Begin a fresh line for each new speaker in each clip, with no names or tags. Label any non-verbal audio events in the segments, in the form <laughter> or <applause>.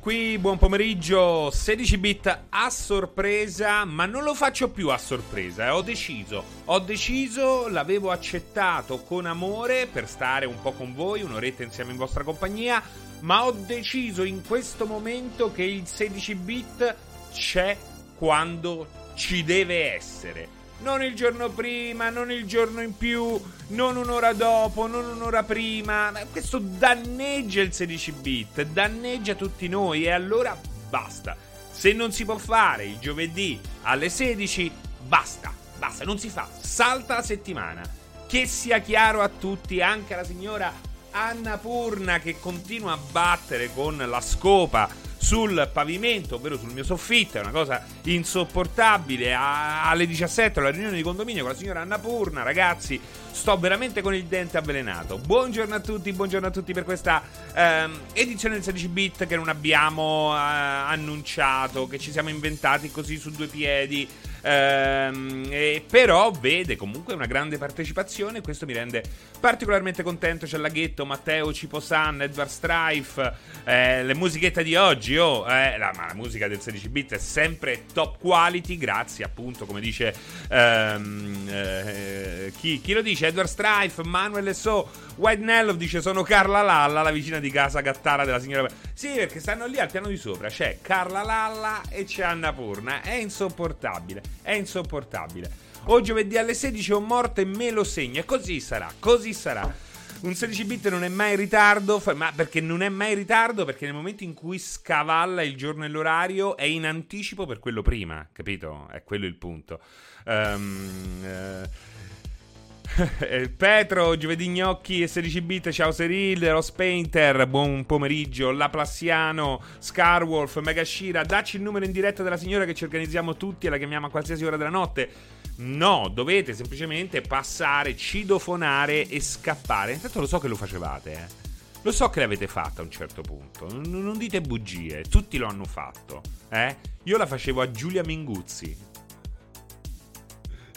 Qui, buon pomeriggio, 16 bit a sorpresa, ma non lo faccio più a sorpresa, eh. ho deciso, ho deciso, l'avevo accettato con amore per stare un po' con voi, un'oretta insieme in vostra compagnia, ma ho deciso in questo momento che il 16 bit c'è quando ci deve essere non il giorno prima, non il giorno in più, non un'ora dopo, non un'ora prima. Questo danneggia il 16 bit, danneggia tutti noi e allora basta. Se non si può fare il giovedì alle 16, basta, basta, non si fa. Salta la settimana. Che sia chiaro a tutti, anche alla signora Anna Purna che continua a battere con la scopa sul pavimento, ovvero sul mio soffitto, è una cosa insopportabile. A- alle 17 alla riunione di condominio con la signora Anna Purna, ragazzi, sto veramente con il dente avvelenato. Buongiorno a tutti, buongiorno a tutti per questa ehm, edizione del 16 bit che non abbiamo eh, annunciato, che ci siamo inventati così su due piedi. Ehm, però vede comunque una grande partecipazione. Questo mi rende particolarmente contento. C'è Laghetto, Matteo Ciposan, Edward Strife, eh, le musichette di oggi. Oh, eh, la, ma la musica del 16 bit è sempre top quality. Grazie, appunto, come dice ehm, eh, chi, chi, lo dice? Edward Strife, Manuel So. White Nello dice: Sono Carla Lalla, la vicina di casa Gattara della signora. Sì, perché stanno lì al piano di sopra. C'è Carla Lalla e c'è Anna Purna. È insopportabile. È insopportabile. O giovedì alle 16 ho morto e me lo segno. E così sarà, così sarà. Un 16 bit non è mai in ritardo, ma perché non è mai in ritardo? Perché nel momento in cui scavalla il giorno e l'orario è in anticipo per quello prima, capito? È quello il punto. Um, uh, Petro, giovedì gnocchi e 16 bit, ciao Seril, Ross Painter, buon pomeriggio, Laplassiano, Scarwolf, Megashira, dacci il numero in diretta della signora che ci organizziamo tutti e la chiamiamo a qualsiasi ora della notte. No, dovete semplicemente passare, cidofonare e scappare. Intanto lo so che lo facevate, eh. Lo so che l'avete fatta a un certo punto. Non, non dite bugie, tutti lo hanno fatto, eh. Io la facevo a Giulia Minguzzi.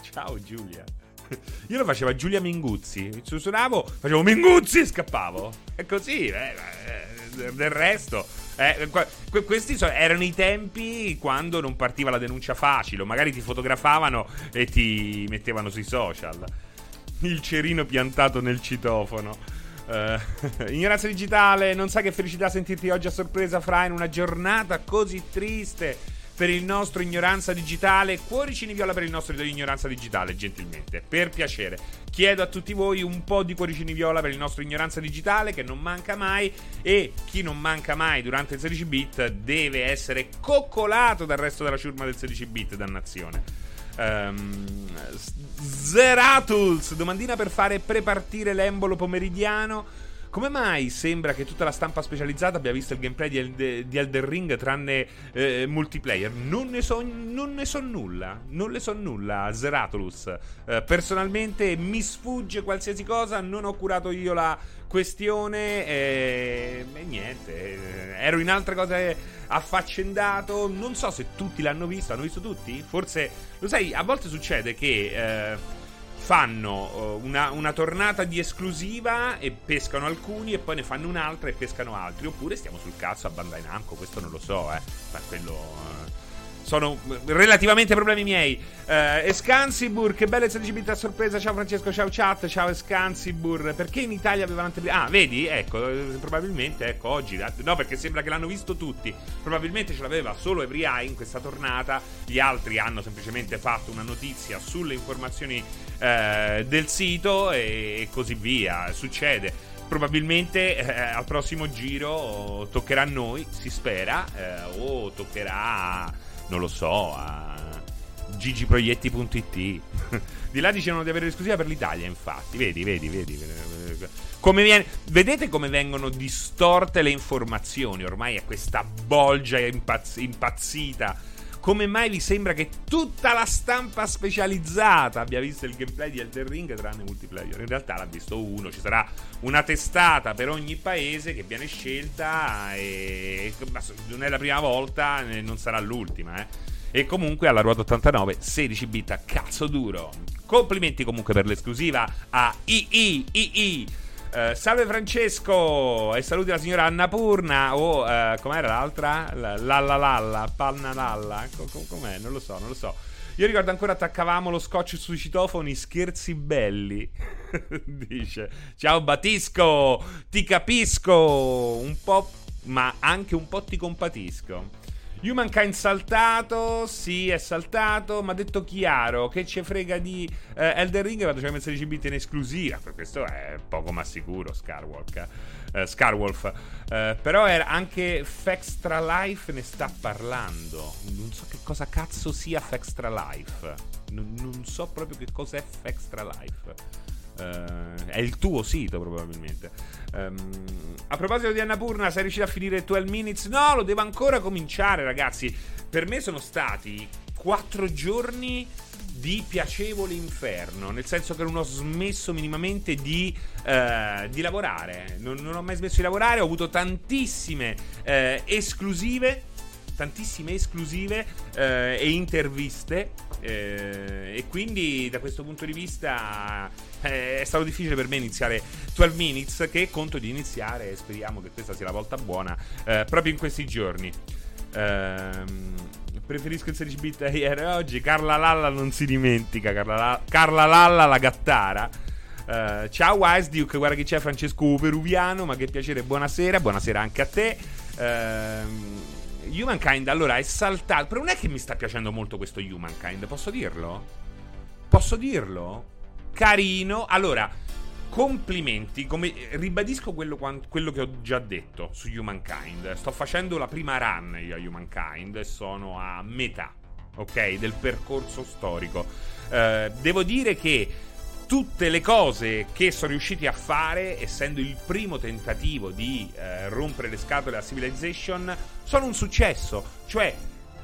Ciao Giulia. <laughs> Io lo facevo a Giulia Minguzzi. Suonavo, facevo Minguzzi e scappavo. E così, eh, eh, del resto. Eh, questi erano i tempi quando non partiva la denuncia facile, magari ti fotografavano e ti mettevano sui social. Il cerino piantato nel citofono. <laughs> Uh, ignoranza digitale, non sai che felicità sentirti oggi a sorpresa, Fra, in una giornata così triste per il nostro ignoranza digitale. Cuoricini viola per il nostro ignoranza digitale, gentilmente. Per piacere. Chiedo a tutti voi un po' di cuoricini viola per il nostro ignoranza digitale, che non manca mai. E chi non manca mai durante il 16 bit deve essere coccolato dal resto della ciurma del 16 bit, dannazione. Um, Zeratus, domandina per fare prepartire l'embolo pomeridiano. Come mai sembra che tutta la stampa specializzata abbia visto il gameplay di, Eld- di Elden Ring tranne eh, multiplayer? Non ne so, non ne so nulla. Non ne so nulla, Zeratolus. Eh, personalmente mi sfugge qualsiasi cosa, non ho curato io la questione e, e niente. Eh, ero in altre cose affaccendato. Non so se tutti l'hanno visto. Hanno visto tutti? Forse, lo sai, a volte succede che eh, fanno uh, una, una, tornata di esclusiva e pescano alcuni e poi ne fanno un'altra e pescano altri. Oppure stiamo sul cazzo a Bandai Namco, questo non lo so, eh. Ma quello... Uh, sono relativamente problemi miei. Uh, Escansibur, che bella 16 bit a sorpresa. Ciao Francesco, ciao chat, ciao Escansibur. Perché in Italia avevano anteprima? Ah, vedi, ecco, probabilmente, ecco, oggi. No, perché sembra che l'hanno visto tutti. Probabilmente ce l'aveva solo Every Eye in questa tornata. Gli altri hanno semplicemente fatto una notizia sulle informazioni eh, del sito e così via. Succede probabilmente eh, al prossimo giro toccherà a noi, si spera, eh, o toccherà, non lo so, a gigiproietti.it. <laughs> di là dicevano di avere l'esclusiva per l'Italia, infatti. Vedi, vedi, vedi. Come viene, vedete come vengono distorte le informazioni? Ormai è questa bolgia impazz- impazzita come mai vi sembra che tutta la stampa specializzata abbia visto il gameplay di Elden Ring tranne multiplayer? In realtà l'ha visto uno, ci sarà una testata per ogni paese che viene scelta e non è la prima volta, non sarà l'ultima, eh. E comunque alla ruota 89 16 bit a cazzo duro. Complimenti comunque per l'esclusiva a II II Uh, salve Francesco e saluti la signora Annapurna o uh, com'era l'altra? Lalla Lalla, Panna Lalla, com- com'è? Non lo so, non lo so. Io ricordo ancora attaccavamo lo scotch sui citofoni, scherzi belli. <laughs> Dice, ciao Batisco, ti capisco un po', ma anche un po' ti compatisco. Humankind saltato, sì, è saltato, ma detto chiaro, che ci frega di eh, Elden Ring, vado a mettere 16 bit in esclusiva, per questo è poco ma sicuro Scarwalk, eh, Scarwolf. Eh, però era anche Fextra Life ne sta parlando, non so che cosa cazzo sia Fextra Life, non, non so proprio che cos'è Fextra Life. Uh, è il tuo sito probabilmente. Um, a proposito di Annapurna, sei riuscito a finire 12 minutes? No, lo devo ancora cominciare, ragazzi. Per me sono stati 4 giorni di piacevole inferno, nel senso che non ho smesso minimamente di, uh, di lavorare. Non, non, ho mai smesso di lavorare, ho avuto tantissime uh, esclusive tantissime esclusive eh, e interviste eh, e quindi da questo punto di vista eh, è stato difficile per me iniziare 12 Minutes che conto di iniziare e speriamo che questa sia la volta buona eh, proprio in questi giorni. Ehm, preferisco il 16 bit ieri oggi. Carla Lalla non si dimentica. Carla, La- Carla Lalla la gattara. Uh, ciao Wise Duke, guarda chi c'è Francesco Peruviano, ma che piacere, buonasera, buonasera anche a te. Uh, Humankind allora è saltato. Però non è che mi sta piacendo molto questo Humankind, posso dirlo? Posso dirlo? Carino. Allora, complimenti. Come, ribadisco quello, quello, che ho già detto su Humankind. Sto facendo la prima run io a Humankind e sono a metà, ok, del percorso storico. Uh, devo dire che tutte le cose che sono riusciti a fare, essendo il primo tentativo di eh, rompere le scatole a Civilization, sono un successo. Cioè,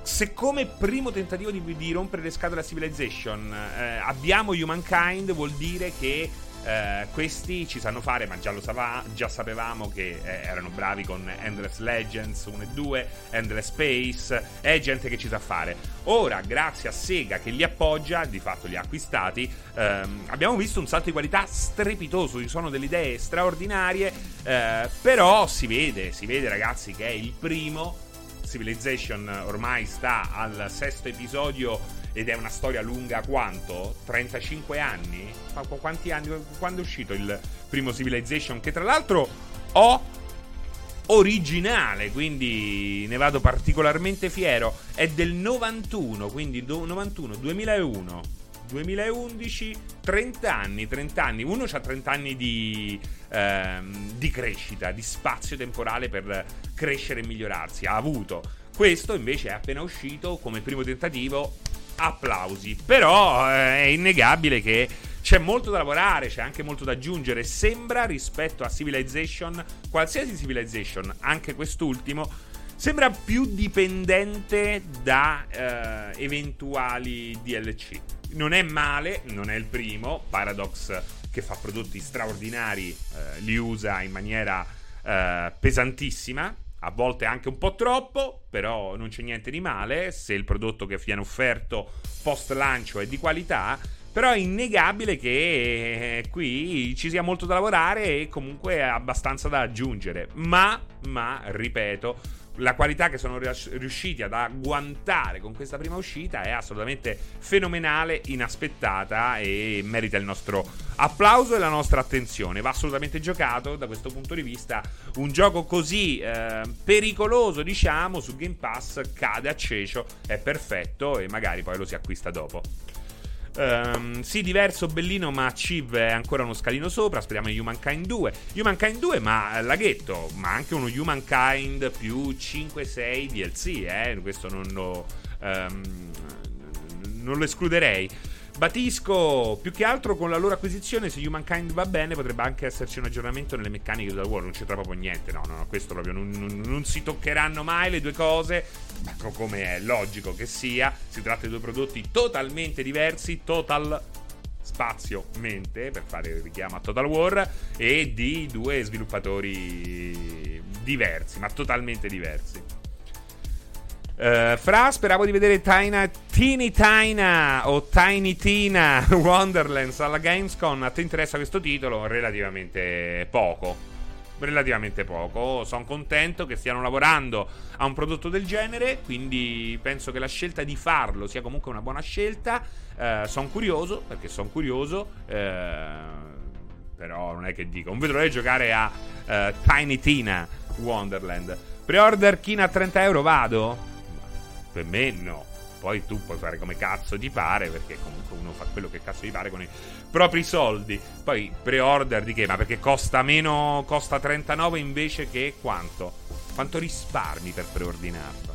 se come primo tentativo di, di rompere le scatole a Civilization eh, abbiamo Humankind, vuol dire che eh, questi ci sanno fare, ma già sava- già sapevamo che eh, erano bravi con Endless Legends 1 e 2, Endless Space, è gente che ci sa fare. Ora, grazie a Sega che li appoggia, di fatto li ha acquistati, ehm, abbiamo visto un salto di qualità strepitoso, ci sono delle idee straordinarie, eh, però si vede, si vede ragazzi che è il primo Civilization ormai sta al sesto episodio ed è una storia lunga quanto? 35 anni? Qu- quanti anni? Quando è uscito il primo Civilization? Che tra l'altro ho originale, quindi ne vado particolarmente fiero. È del 91, quindi do- 91, 2001. 2011, 30 anni, 30 anni. Uno ha 30 anni di, ehm, di crescita, di spazio temporale per crescere e migliorarsi. Ha avuto. Questo invece è appena uscito come primo tentativo. Applausi. Però eh, è innegabile che c'è molto da lavorare, c'è anche molto da aggiungere. Sembra rispetto a Civilization, qualsiasi Civilization, anche quest'ultimo, sembra più dipendente da eh, eventuali DLC non è male, non è il primo. Paradox che fa prodotti straordinari eh, li usa in maniera eh, pesantissima. A volte anche un po' troppo, però non c'è niente di male se il prodotto che viene offerto post lancio è di qualità. Però è innegabile che eh, qui ci sia molto da lavorare e comunque abbastanza da aggiungere. Ma, ma, ripeto, la qualità che sono riusciti ad agguantare con questa prima uscita è assolutamente fenomenale, inaspettata e merita il nostro applauso e la nostra attenzione. Va assolutamente giocato da questo punto di vista. Un gioco così eh, pericoloso, diciamo, su Game Pass cade a cecio, è perfetto e magari poi lo si acquista dopo. Um, sì, diverso, bellino, ma Civ è ancora uno scalino sopra. Speriamo in Humankind 2. Humankind 2, ma laghetto, ma anche uno Humankind più 5-6 DLC, eh? Questo non lo, um, non lo escluderei. Batisco, più che altro con la loro acquisizione, se Humankind va bene, potrebbe anche esserci un aggiornamento nelle meccaniche del War. Non c'entra proprio niente, no, no, no questo proprio non, non, non, si toccheranno mai le due cose. Ma come è logico che sia, si tratta di due prodotti totalmente diversi, total spazio mente per fare il richiamo a Total War e di due sviluppatori diversi, ma totalmente diversi. Uh, Fra, speravo di vedere Tina, Teeny Tina o Tiny Tina <laughs> Wonderlands alla Gamescom. A te interessa questo titolo? Relativamente poco. Relativamente poco. Sono contento che stiano lavorando a un prodotto del genere. Quindi penso che la scelta di farlo sia comunque una buona scelta. Uh, sono curioso, perché sono curioso. Uh, però non è che dico. Non vedo di giocare a Tiny Tina Wonderland. Pre-order Kina a 30 euro, vado? Per me no. Poi tu puoi fare come cazzo ti pare, perché comunque uno fa quello che cazzo ti pare con i propri soldi. Poi pre-order di che? Ma perché costa meno, costa 39 invece che quanto? Quanto risparmi per preordinarlo?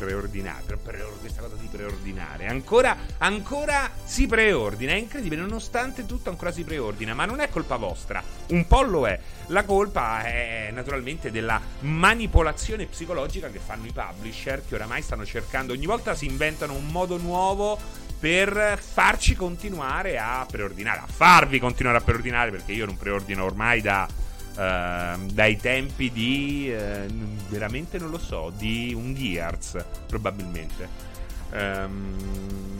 Preordinare. Pre- questa cosa di preordinare. Ancora, ancora si preordina. È incredibile, nonostante tutto, ancora si preordina. Ma non è colpa vostra. Un po' lo è. La colpa è naturalmente della manipolazione psicologica che fanno i publisher, che oramai stanno cercando. Ogni volta si inventano un modo nuovo per farci continuare a preordinare, a farvi continuare a preordinare, perché io non preordino ormai da Uh, dai tempi di uh, veramente non lo so di un Gears probabilmente. Um,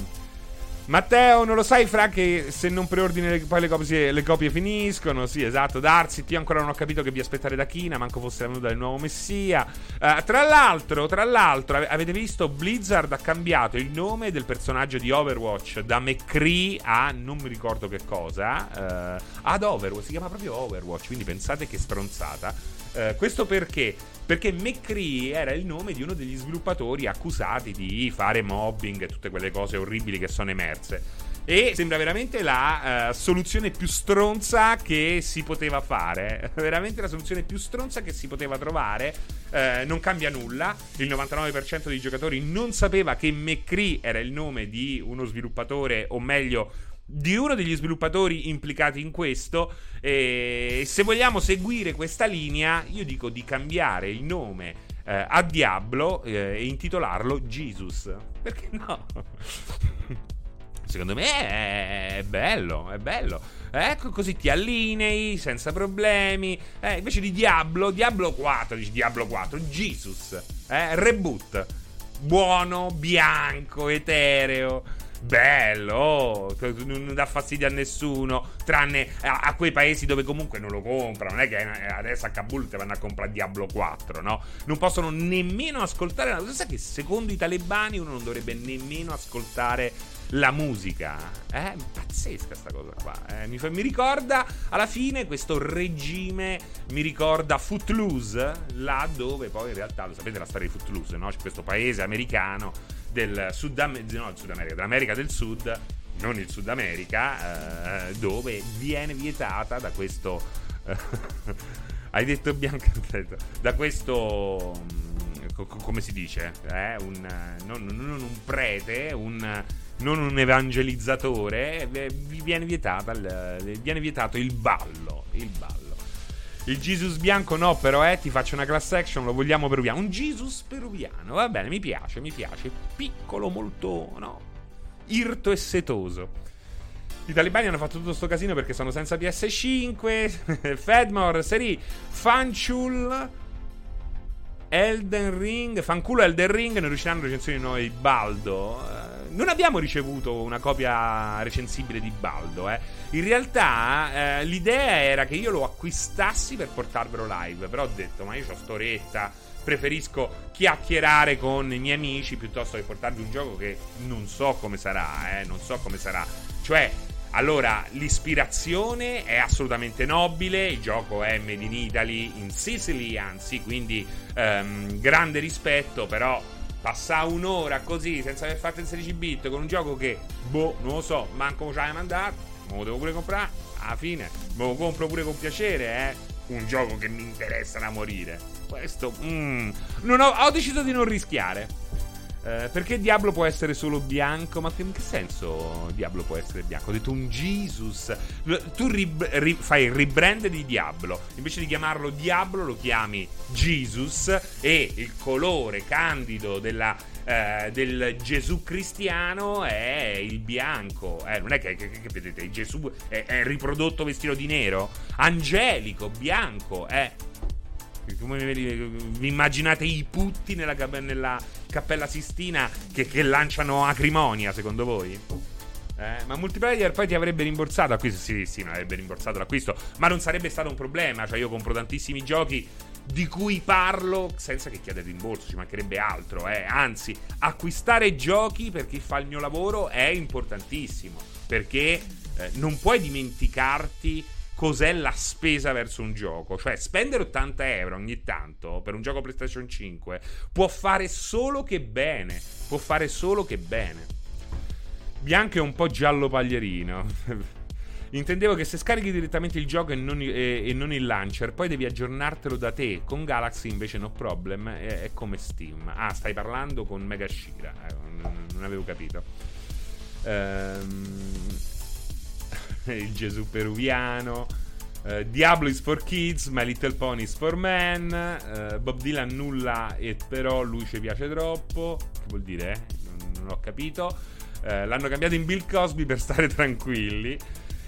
Matteo, non lo sai, Fra, che se non preordini le, poi le copie, le copie finiscono? Sì, esatto. Darsit, io ancora non ho capito che vi aspettare da Kina, manco fosse venuta del nuovo Messia. Uh, tra l'altro, tra l'altro, avete visto, Blizzard ha cambiato il nome del personaggio di Overwatch da McCree a non mi ricordo che cosa, uh, ad Overwatch, si chiama proprio Overwatch, quindi pensate che stronzata. Uh, questo perché? Perché McCree era il nome di uno degli sviluppatori accusati di fare mobbing e tutte quelle cose orribili che sono emerse. E sembra veramente la uh, soluzione più stronza che si poteva fare. <laughs> veramente la soluzione più stronza che si poteva trovare. Uh, non cambia nulla. Il 99% dei giocatori non sapeva che McCree era il nome di uno sviluppatore, o meglio, di uno degli sviluppatori implicati in questo. E se vogliamo seguire questa linea, io dico di cambiare il nome eh, a Diablo eh, e intitolarlo Jesus. Perché no? Secondo me è bello, è bello. Ecco, così ti allinei senza problemi. Eh, invece di Diablo, Diablo 4, dici Diablo 4, Jesus. Eh, reboot. Buono, bianco, etereo bello, oh, non dà fastidio a nessuno, tranne a, a, quei paesi dove comunque non lo comprano. Non è che eh, adesso a Kabul ti vanno a comprare Diablo 4, no? Non possono nemmeno ascoltare la. Sai che secondo i talebani uno non dovrebbe nemmeno ascoltare la musica. È eh? pazzesca sta cosa qua. Eh? Mi, fa, mi, ricorda alla fine questo regime, mi ricorda Footloose, là dove poi in realtà, lo sapete la storia di Footloose, no? C'è questo paese americano del Sud, Am- no, Sud America, dell'America del Sud, non il Sud America, eh, dove viene vietata da questo... <laughs> hai detto Bianca? Da questo... come si dice? Eh, un, non, non, un prete, un, non un evangelizzatore, vi viene, vietata viene vietato il ballo. Il ballo. Il Jesus bianco no, però eh, ti faccio una class action, lo vogliamo peruviano. Un Jesus peruviano, va bene, mi piace, mi piace. Piccolo, molto, no, irto e setoso. I talibani hanno fatto tutto sto casino perché sono senza PS5. <laughs> Fedmore, Seri, Fanchul, Elden Ring, fanculo Elden Ring, non riusciranno a recensioni noi Baldo. Non abbiamo ricevuto una copia recensibile di Baldo, eh. In realtà eh, l'idea era che io lo acquistassi per portarvelo live, però ho detto, ma io ho storetta, preferisco chiacchierare con i miei amici piuttosto che portarvi un gioco che non so come sarà, eh, non so come sarà. Cioè, allora, l'ispirazione è assolutamente nobile, il gioco è made in Italy, in Sicily, anzi, quindi um, grande rispetto, però passare un'ora così senza aver fatto il 16 bit con un gioco che, boh, non lo so, manco ce l'hai mandato, me lo devo pure comprare, alla fine me lo compro pure con piacere, eh. Un gioco che mi interessa da morire. Questo, mm, ho, ho deciso di non rischiare. Eh, perché Diablo può essere solo bianco? Ma in che senso Diablo può essere bianco? Ho detto un Jesus. Tu rib- ri- fai il rebrand di Diablo. Invece di chiamarlo Diablo, lo chiami Jesus. E il colore candido della, eh, del Gesù cristiano è il bianco. Eh, non è che, che, che vedete, Gesù è, è, riprodotto vestito di nero. Angelico, bianco, è Vi immaginate i putti nella, nella Cappella Sistina che, che lanciano acrimonia, secondo voi? Eh, ma multiplayer poi ti avrebbe rimborsato l'acquisto? Sì, sì, non avrebbe rimborsato l'acquisto, ma non sarebbe stato un problema. Cioè, io compro tantissimi giochi di cui parlo senza che chieda rimborso, ci mancherebbe altro. Eh. Anzi, acquistare giochi per chi fa il mio lavoro è importantissimo perché eh, non puoi dimenticarti cos'è la spesa verso un gioco. Cioè, spendere 80 euro ogni tanto per un gioco PlayStation 5 può fare solo che bene. Può fare solo che bene bianco e un po' giallo paglierino. <laughs> Intendevo che se scarichi direttamente il gioco e non, e, e non, il launcher, poi devi aggiornartelo da te. Con Galaxy invece no problem, è, è come Steam. Ah, stai parlando con Mega Shira. Eh, non, non, avevo capito. Ehm, <laughs> il Gesù peruviano. Uh, Diablo is for kids, My Little Pony is for men. Uh, Bob Dylan nulla e però lui ci piace troppo. Che vuol dire? Eh? Non, non ho capito. Eh, l'hanno cambiato in Bill Cosby per stare <laughs> tranquilli.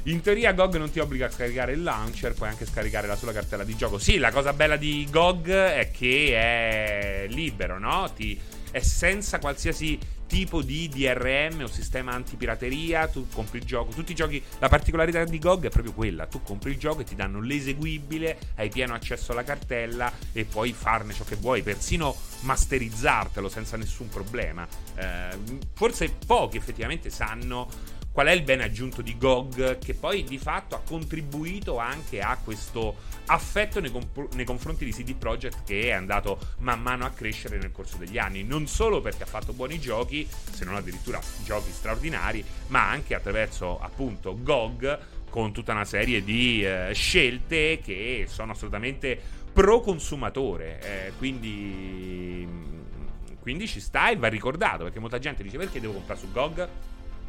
In teoria GOG non ti obbliga a scaricare il launcher, puoi anche scaricare la sola cartella di gioco. Sì, la cosa bella di GOG è che è libero, no? Ti, è senza qualsiasi tipo di DRM o sistema antipirateria. Tu compri il gioco. Tutti i giochi. La particolarità di GOG è proprio quella: tu compri il gioco e ti danno l'eseguibile, hai pieno accesso alla cartella e puoi farne ciò che vuoi, persino masterizzartelo senza nessun problema. Eh, forse pochi effettivamente sanno qual è il bene aggiunto di GOG che poi di fatto ha contribuito anche a questo affetto nei, comp- nei, confronti di CD Projekt che è andato man mano a crescere nel corso degli anni, non solo perché ha fatto buoni giochi, se non addirittura giochi straordinari, ma anche attraverso appunto GOG con tutta una serie di eh, scelte che sono assolutamente pro consumatore, eh, quindi quindi ci sta e va ricordato perché molta gente dice perché devo comprare su GOG?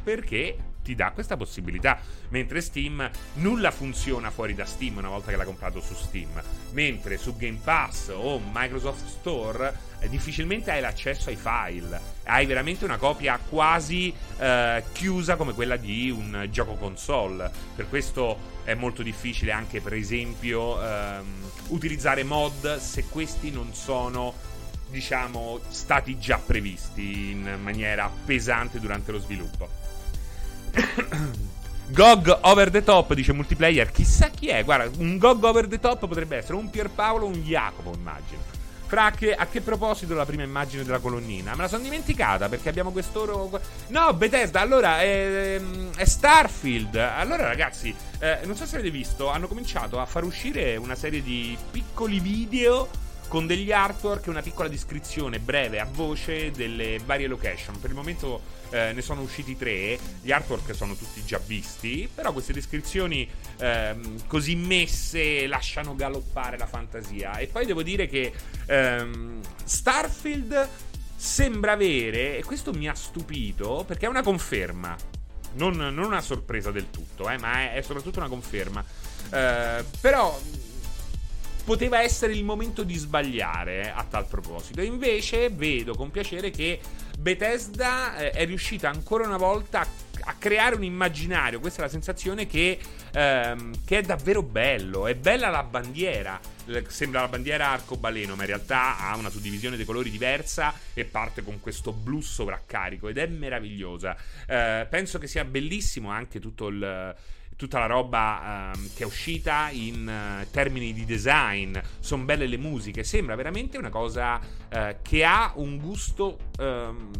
Perché ti dà questa possibilità. Mentre Steam nulla funziona fuori da Steam una volta che l'ha comprato su Steam. Mentre su Game Pass o Microsoft Store eh, difficilmente hai l'accesso ai file. Hai veramente una copia quasi eh, chiusa come quella di un gioco console. Per questo è molto difficile anche, per esempio, ehm, utilizzare mod se questi non sono diciamo stati già previsti in maniera pesante durante lo sviluppo. <coughs> GOG over the top dice multiplayer. Chissà chi è. Guarda, un GOG over the top potrebbe essere un Pierpaolo o un Jacopo, immagino. Fra che, a che proposito la prima immagine della colonnina? Me la sono dimenticata perché abbiamo quest'oro. No, Bethesda, allora è, è Starfield. Allora, ragazzi, eh, non so se avete visto, hanno cominciato a far uscire una serie di piccoli video con degli artwork e una piccola descrizione breve a voce delle varie location. Per il momento eh, ne sono usciti tre, gli artwork sono tutti già visti, però queste descrizioni ehm, così messe lasciano galoppare la fantasia. E poi devo dire che ehm, Starfield sembra avere, e questo mi ha stupito, perché è una conferma. Non, non una sorpresa del tutto, eh, ma è, è, soprattutto una conferma. Eh, però poteva essere il momento di sbagliare a tal proposito. Invece vedo con piacere che Bethesda eh, è riuscita ancora una volta a creare un immaginario. Questa è la sensazione che, ehm, che, è davvero bello. È bella la bandiera. Sembra la bandiera arcobaleno, ma in realtà ha una suddivisione dei colori diversa e parte con questo blu sovraccarico ed è meravigliosa. Eh, penso che sia bellissimo anche tutto il tutta la roba um, che è uscita in uh, termini di design, sono belle le musiche, sembra veramente una cosa uh, che ha un gusto um,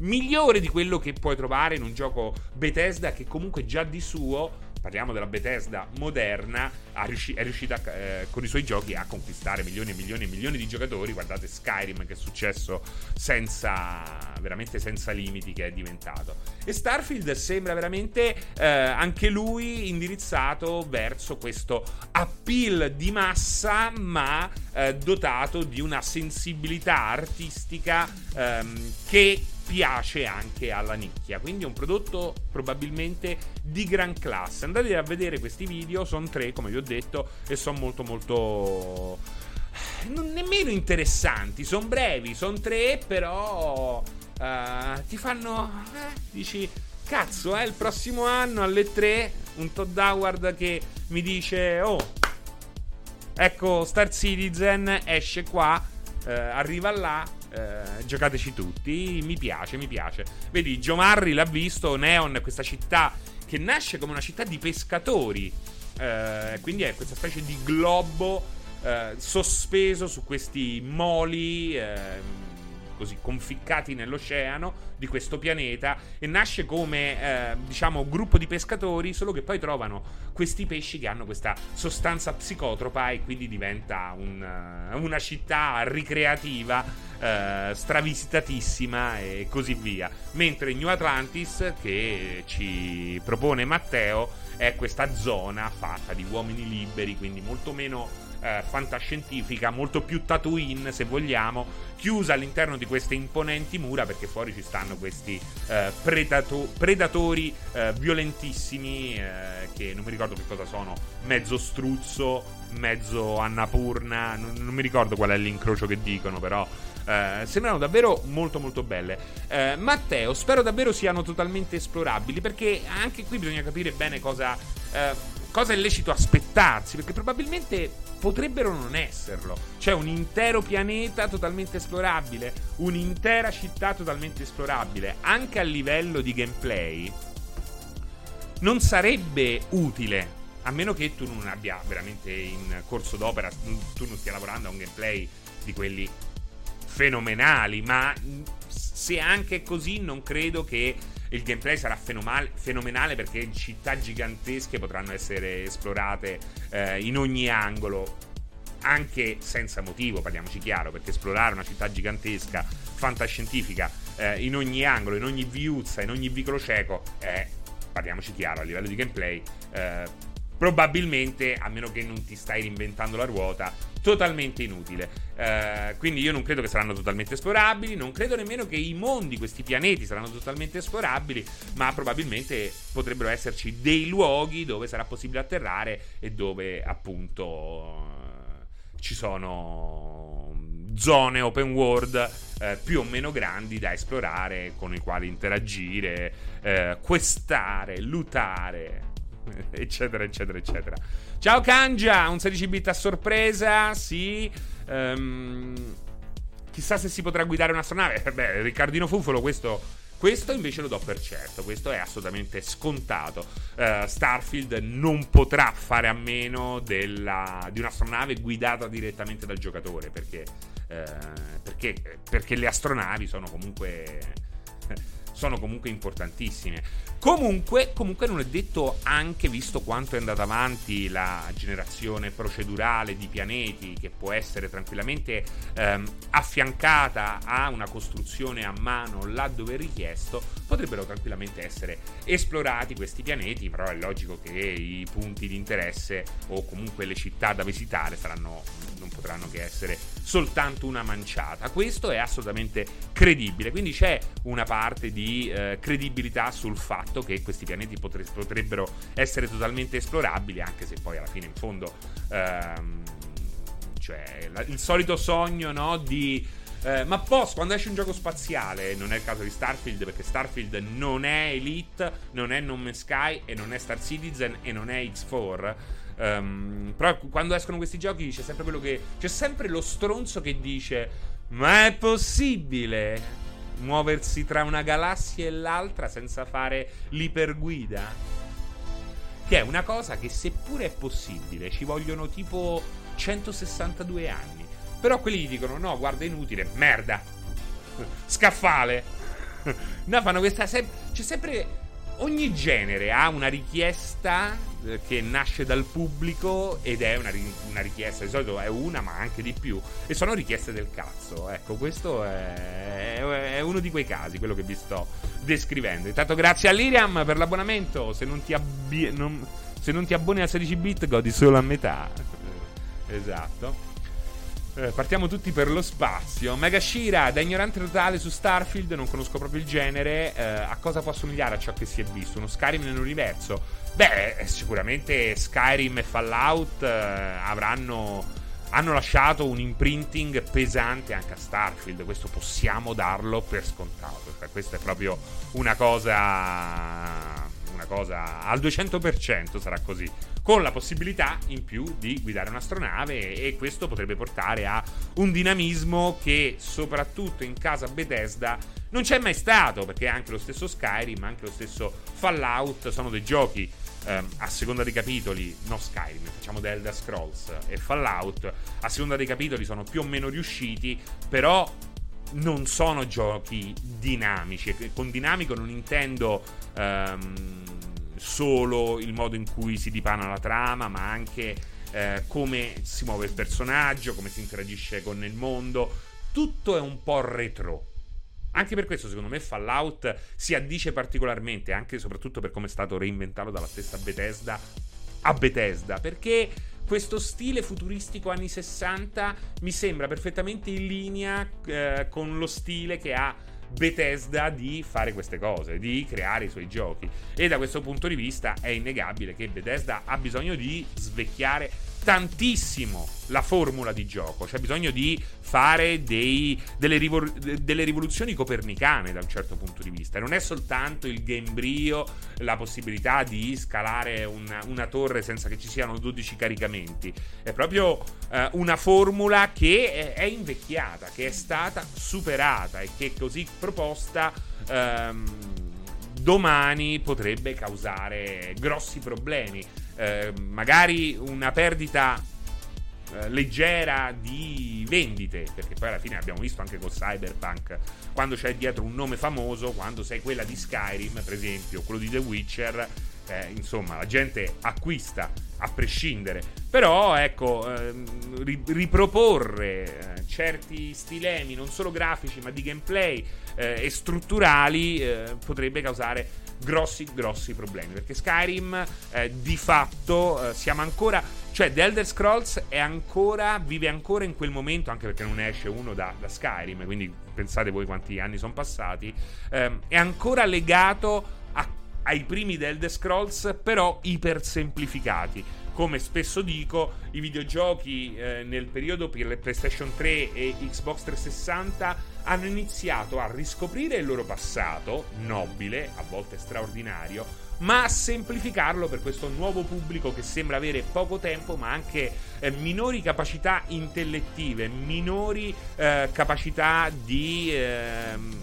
migliore di quello che puoi trovare in un gioco Bethesda che comunque già di suo parliamo della Bethesda moderna, è riuscita eh, con i suoi giochi a conquistare milioni e milioni e milioni di giocatori. Guardate Skyrim che è successo senza, veramente senza limiti che è diventato. E Starfield sembra veramente eh, anche lui indirizzato verso questo appeal di massa, ma eh, dotato di una sensibilità artistica ehm, che piace anche alla nicchia. Quindi è un prodotto probabilmente di gran classe. Andate a vedere questi video, sono tre, come vi ho detto, e sono molto molto non nemmeno interessanti, sono brevi, sono tre, però uh, ti fanno eh, dici cazzo, eh, il prossimo anno alle tre un Todd Howard che mi dice "Oh, Ecco, Star Citizen esce qua, eh, arriva là, eh, giocateci tutti, mi piace, mi piace. Vedi, Giomarri l'ha visto, Neon, questa città che nasce come una città di pescatori, eh, quindi è questa specie di globo eh, sospeso su questi moli eh, così conficcati nell'oceano di questo pianeta e nasce come eh, diciamo gruppo di pescatori solo che poi trovano questi pesci che hanno questa sostanza psicotropa e quindi diventa un, uh, una città ricreativa uh, stravisitatissima e così via. Mentre New Atlantis che ci propone Matteo è questa zona fatta di uomini liberi quindi molto meno eh, fantascientifica, molto più Tatooine se vogliamo, chiusa all'interno di queste imponenti mura perché fuori ci stanno questi eh, predato- predatori eh, violentissimi eh, che non mi ricordo che cosa sono, mezzo struzzo, mezzo annapurna, non, non mi ricordo qual è l'incrocio che dicono però. Uh, sembrano davvero molto molto belle. Uh, Matteo, spero davvero siano totalmente esplorabili perché anche qui bisogna capire bene cosa, uh, cosa è lecito aspettarsi perché probabilmente potrebbero non esserlo. C'è un intero pianeta totalmente esplorabile, un'intera città totalmente esplorabile, anche a livello di gameplay. Non sarebbe utile, a meno che tu non abbia veramente in corso d'opera, tu non stia lavorando a un gameplay di quelli fenomenali, ma se anche così non credo che il gameplay sarà fenomenale perché città gigantesche potranno essere esplorate eh, in ogni angolo anche senza motivo, parliamoci chiaro, perché esplorare una città gigantesca, fantascientifica, eh, in ogni angolo, in ogni viuzza, in ogni vicolo cieco, è, parliamoci chiaro, a livello di gameplay, eh, probabilmente, a meno che non ti stai reinventando la ruota, totalmente inutile. Uh, quindi io non credo che saranno totalmente esplorabili, non credo nemmeno che i mondi, questi pianeti saranno totalmente esplorabili, ma probabilmente potrebbero esserci dei luoghi dove sarà possibile atterrare e dove appunto ci sono zone open world uh, più o meno grandi da esplorare, con i quali interagire, questare, lootare <laughs> eccetera, eccetera, eccetera. Ciao Kangia, un 16 bit a sorpresa, sì. Um, chissà se si potrà guidare un'astronave. Eh, beh, Riccardino Fufolo, questo... Questo invece lo do per certo, questo è assolutamente scontato. Uh, Starfield non potrà fare a meno della, di un'astronave guidata direttamente dal giocatore, perché, uh, perché, perché le astronavi sono comunque <laughs> sono comunque importantissime. Comunque, comunque non è detto anche visto quanto è andata avanti la generazione procedurale di pianeti che può essere tranquillamente ehm, affiancata a una costruzione a mano là dove è richiesto, potrebbero tranquillamente essere esplorati questi pianeti, però è logico che i punti di interesse o comunque le città da visitare saranno non potranno che essere soltanto una manciata. Questo è assolutamente credibile, quindi c'è una parte di eh, credibilità sul fatto che questi pianeti potre- potrebbero essere totalmente esplorabili, anche se poi alla fine in fondo ehm, cioè la, il solito sogno no, di eh, ma post, quando esce un gioco spaziale, non è il caso di Starfield, perché Starfield non è Elite, non è No Man's Sky e non è Star Citizen e non è X4. Um, però quando escono questi giochi c'è sempre quello che. C'è sempre lo stronzo che dice: Ma è possibile muoversi tra una galassia e l'altra senza fare l'iperguida? Che è una cosa che, seppure è possibile, ci vogliono tipo 162 anni. Però quelli gli dicono: No, guarda, è inutile, merda, scaffale. <laughs> no, fanno questa. Sem- c'è sempre. Ogni genere ha una richiesta eh, che nasce dal pubblico ed è una, una, richiesta, di solito è una ma anche di più, e sono richieste del cazzo. Ecco, questo è, è uno di quei casi, quello che vi sto descrivendo. Intanto grazie a Liriam per l'abbonamento, se non ti, abbi- non, se non ti abboni a 16 bit godi solo a metà. <laughs> esatto. Eh, partiamo tutti per lo spazio. Mega Shira, da ignorante totale su Starfield, non conosco proprio il genere. Eh, a cosa può assomigliare a ciò che si è visto? Uno Skyrim nell'universo? Beh, eh, sicuramente Skyrim e Fallout eh, avranno. Hanno lasciato un imprinting pesante anche a Starfield. Questo possiamo darlo per scontato. Cioè, questa è proprio una cosa una cosa al 200% sarà così, con la possibilità in più di guidare un'astronave e questo potrebbe portare a un dinamismo che soprattutto in casa Bethesda non c'è mai stato, perché anche lo stesso Skyrim, anche lo stesso Fallout sono dei giochi ehm, a seconda dei capitoli, no Skyrim, facciamo The Elder Scrolls e Fallout, a seconda dei capitoli sono più o meno riusciti, però non sono giochi dinamici. Con dinamico non intendo ehm, solo il modo in cui si dipana la trama, ma anche eh, come si muove il personaggio, come si interagisce con il mondo. Tutto è un po' retro. Anche per questo, secondo me, Fallout si addice particolarmente, anche e soprattutto per come è stato reinventato dalla stessa Bethesda a Bethesda, perché questo stile futuristico anni 60 mi sembra perfettamente in linea eh, con lo stile che ha Bethesda di fare queste cose, di creare i suoi giochi. E da questo punto di vista è innegabile che Bethesda ha bisogno di svecchiare tantissimo la formula di gioco. C'è bisogno di fare dei, delle, rivol- delle, rivoluzioni copernicane da un certo punto di vista. Non è soltanto il gambrio, la possibilità di scalare una, una torre senza che ci siano 12 caricamenti. È proprio eh, una formula che è, è, invecchiata, che è stata superata e che così proposta. Ehm, domani potrebbe causare grossi problemi eh, magari una perdita eh, leggera di vendite, perché poi alla fine abbiamo visto anche con Cyberpunk, quando c'è dietro un nome famoso, quando sei quella di Skyrim, per esempio, quello di The Witcher, eh, insomma, la gente acquista a prescindere. Però, ecco, ehm, riproporre eh, certi stilemi, non solo grafici, ma di gameplay eh, e strutturali, eh, potrebbe causare grossi, grossi problemi. Perché Skyrim, eh, di fatto, eh, siamo ancora. Cioè, The Elder Scrolls è ancora. vive ancora in quel momento, anche perché non ne esce uno da, da Skyrim, quindi pensate voi quanti anni sono passati. Ehm, è ancora legato a, ai primi The Elder Scrolls, però iper semplificati come spesso dico, i videogiochi eh, nel periodo per PlayStation 3 e Xbox 360 hanno iniziato a riscoprire il loro passato, nobile, a volte straordinario, ma a semplificarlo per questo nuovo pubblico che sembra avere poco tempo, ma anche eh, minori capacità intellettive, minori eh, capacità di ehm,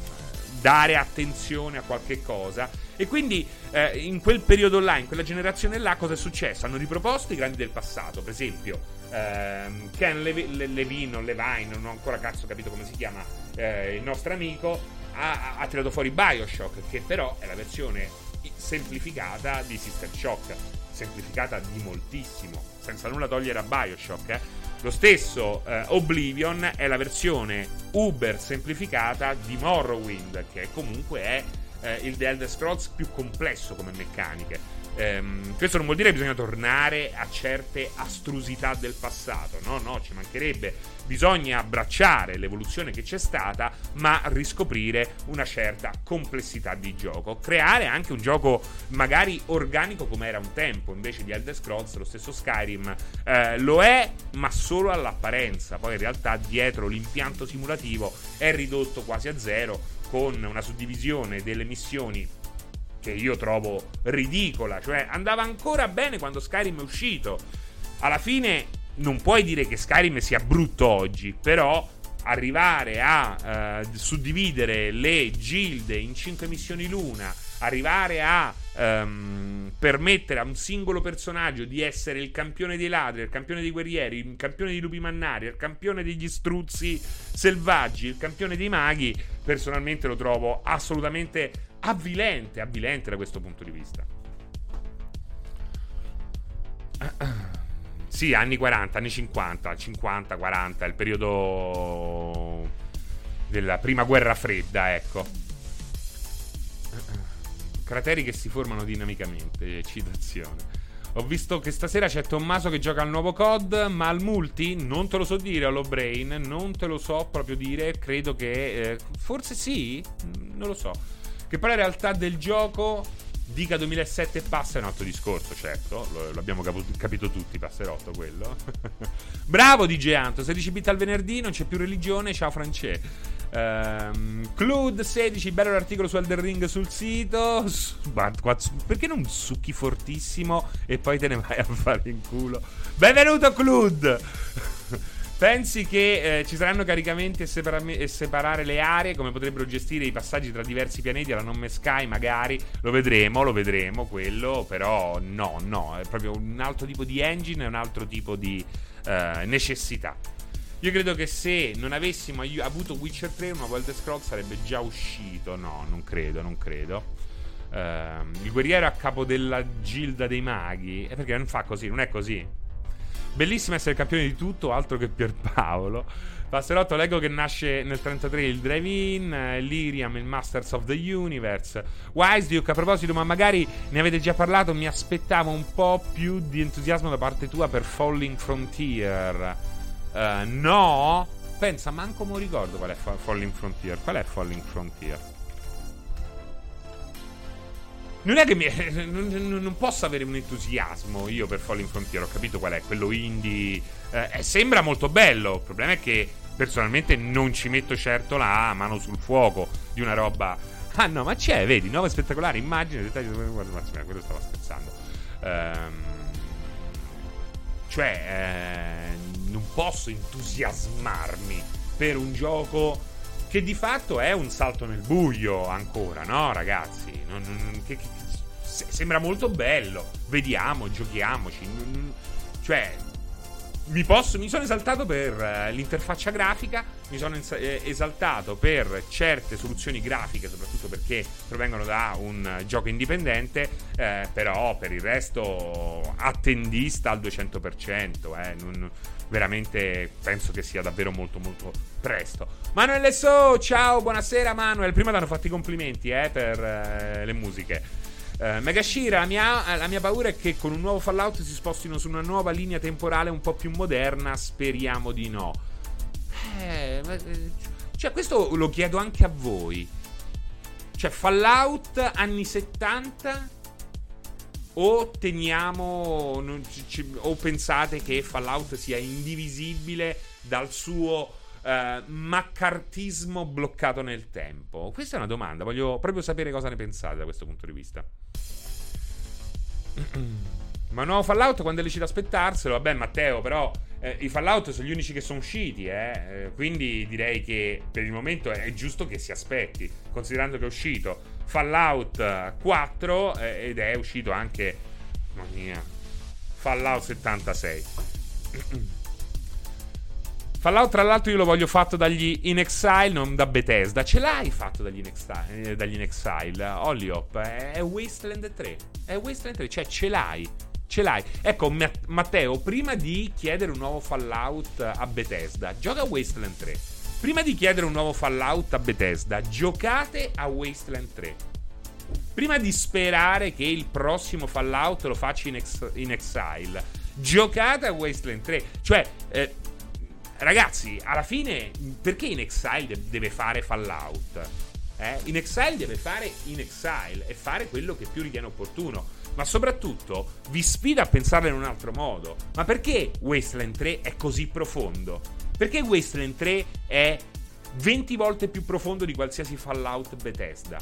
dare attenzione a qualche cosa e quindi eh, in quel periodo là, in quella generazione là, cosa è successo? Hanno riproposto i grandi del passato, per esempio ehm, Ken Levi- Le- Levine o Levine, non ho ancora cazzo capito come si chiama eh, il nostro amico, ha, ha tirato fuori Bioshock, che però è la versione semplificata di System Shock, semplificata di moltissimo, senza nulla togliere a Bioshock. Eh. Lo stesso eh, Oblivion è la versione uber semplificata di Morrowind, che comunque è eh, il The Elder Scrolls più complesso come meccaniche. Ehm, questo non vuol dire che bisogna tornare a certe astrusità del passato, no, no, ci mancherebbe. Bisogna abbracciare l'evoluzione che c'è stata, ma riscoprire una certa complessità di gioco. Creare anche un gioco magari organico come era un tempo, invece di Elder Scrolls, lo stesso Skyrim eh, lo è, ma solo all'apparenza. Poi in realtà dietro l'impianto simulativo è ridotto quasi a zero con una suddivisione delle missioni che io trovo ridicola, cioè andava ancora bene quando Skyrim è uscito. Alla fine non puoi dire che Skyrim sia brutto oggi, però arrivare a uh, suddividere le gilde in 5 missioni l'una, arrivare a um, permettere a un singolo personaggio di essere il campione dei ladri, il campione dei guerrieri, il campione dei lupi mannari, il campione degli struzzi selvaggi, il campione dei maghi, personalmente lo trovo assolutamente avvilente, avvilente da questo punto di vista. Sì, anni 40, anni 50, 50, 40, il periodo della prima guerra fredda, ecco. Crateri che si formano dinamicamente, citazione. Ho visto che stasera c'è Tommaso che gioca al nuovo COD, ma al multi non te lo so dire, Hollow Brain, non te lo so proprio dire, credo che... Eh, forse sì, non lo so. Che poi la realtà del gioco dica 2007 e passa è un altro discorso, certo, lo, l'abbiamo cap- capito tutti, passerotto quello. <laughs> Bravo DJ Anto, 16 bit al venerdì, non c'è più religione, ciao Francesco. Um, Clud 16, bello l'articolo su Elden Ring sul sito. Perché non succhi fortissimo e poi te ne vai a fare in culo? Benvenuto Clud! <laughs> Pensi che eh, ci saranno caricamenti e, separa- e, separare le aree? Come potrebbero gestire i passaggi tra diversi pianeti alla Nome Sky? Magari lo vedremo, lo vedremo quello. Però no, no, è proprio un altro tipo di engine e un altro tipo di eh, necessità. Io credo che se non avessimo avuto Witcher 3, una Wild Scroll sarebbe già uscito. No, non credo, non credo. Uh, il guerriero a capo della gilda dei maghi. E perché non fa così, non è così. Bellissimo essere campione di tutto, altro che Pierpaolo. Passerotto, leggo che nasce nel 33 il Drive-In, eh, Liriam, il Masters of the Universe. Wise Duke, a proposito, ma magari ne avete già parlato, mi aspettavo un po' più di entusiasmo da parte tua per Falling Frontier. Uh, no, pensa, manco mi ricordo qual è Falling Frontier. Qual è Falling Frontier? Non è che mi, <laughs> non, non, posso avere un entusiasmo io per Falling Frontier, ho capito qual è, quello indie. Eh, eh, sembra molto bello, il problema è che personalmente non ci metto certo la mano sul fuoco di una roba. Ah no, ma c'è, vedi, nuova spettacolare immagine, dettagli. Guarda, quello stava scherzando. Ehm, cioè, eh, posso entusiasmarmi per un gioco che di fatto è un salto nel buio ancora, no, ragazzi? Non, non, che, che, sembra molto bello. Vediamo, giochiamoci. Cioè, mi, posso, mi sono esaltato per uh, l'interfaccia grafica, mi sono eh, esaltato per certe soluzioni grafiche, soprattutto perché provengono da un gioco indipendente, eh, però per il resto attendista al 200%, eh, non, veramente penso che sia davvero molto molto presto. Manuel So, ciao, buonasera Manuel, prima ti hanno fatto i complimenti eh, per eh, le musiche. Uh, Megashira, la mia, la mia, paura è che con un nuovo Fallout si spostino su una nuova linea temporale un po' più moderna. Speriamo di no. Eh, eh, cioè, questo lo chiedo anche a voi. Cioè, Fallout anni 70 o teniamo o pensate che Fallout sia indivisibile dal suo uh, maccartismo bloccato nel tempo? Questa è una domanda, voglio proprio sapere cosa ne pensate da questo punto di vista. <clears throat> Ma nuovo Fallout quando è lecito aspettarselo? Vabbè, Matteo, però eh, i Fallout sono gli unici che sono usciti, eh? eh? quindi direi che per il momento è giusto che si aspetti, considerando che è uscito Fallout 4 eh, ed è uscito anche mamma mia, Fallout 76. <clears throat> Fallout, tra l'altro, io lo voglio fatto dagli In Exile, non da Bethesda. Ce l'hai fatto dagli In Exile, eh, dagli in exile Hollyhop. È, è Wasteland 3. È Wasteland 3, cioè ce l'hai. Ce l'hai. Ecco, Matteo, prima di chiedere un nuovo Fallout a Bethesda, gioca Wasteland 3. Prima di chiedere un nuovo Fallout a Bethesda, giocate a Wasteland 3. Prima di sperare che il prossimo Fallout lo faccia in, ex- in Exile, giocate a Wasteland 3. Cioè, eh, Ragazzi, alla fine, perché in Exile deve fare Fallout? Eh? In Exile deve fare in Exile e fare quello che più ritiene opportuno. Ma soprattutto vi sfido a pensarla in un altro modo. Ma perché Wasteland 3 è così profondo? Perché Wasteland 3 è 20 volte più profondo di qualsiasi Fallout Bethesda?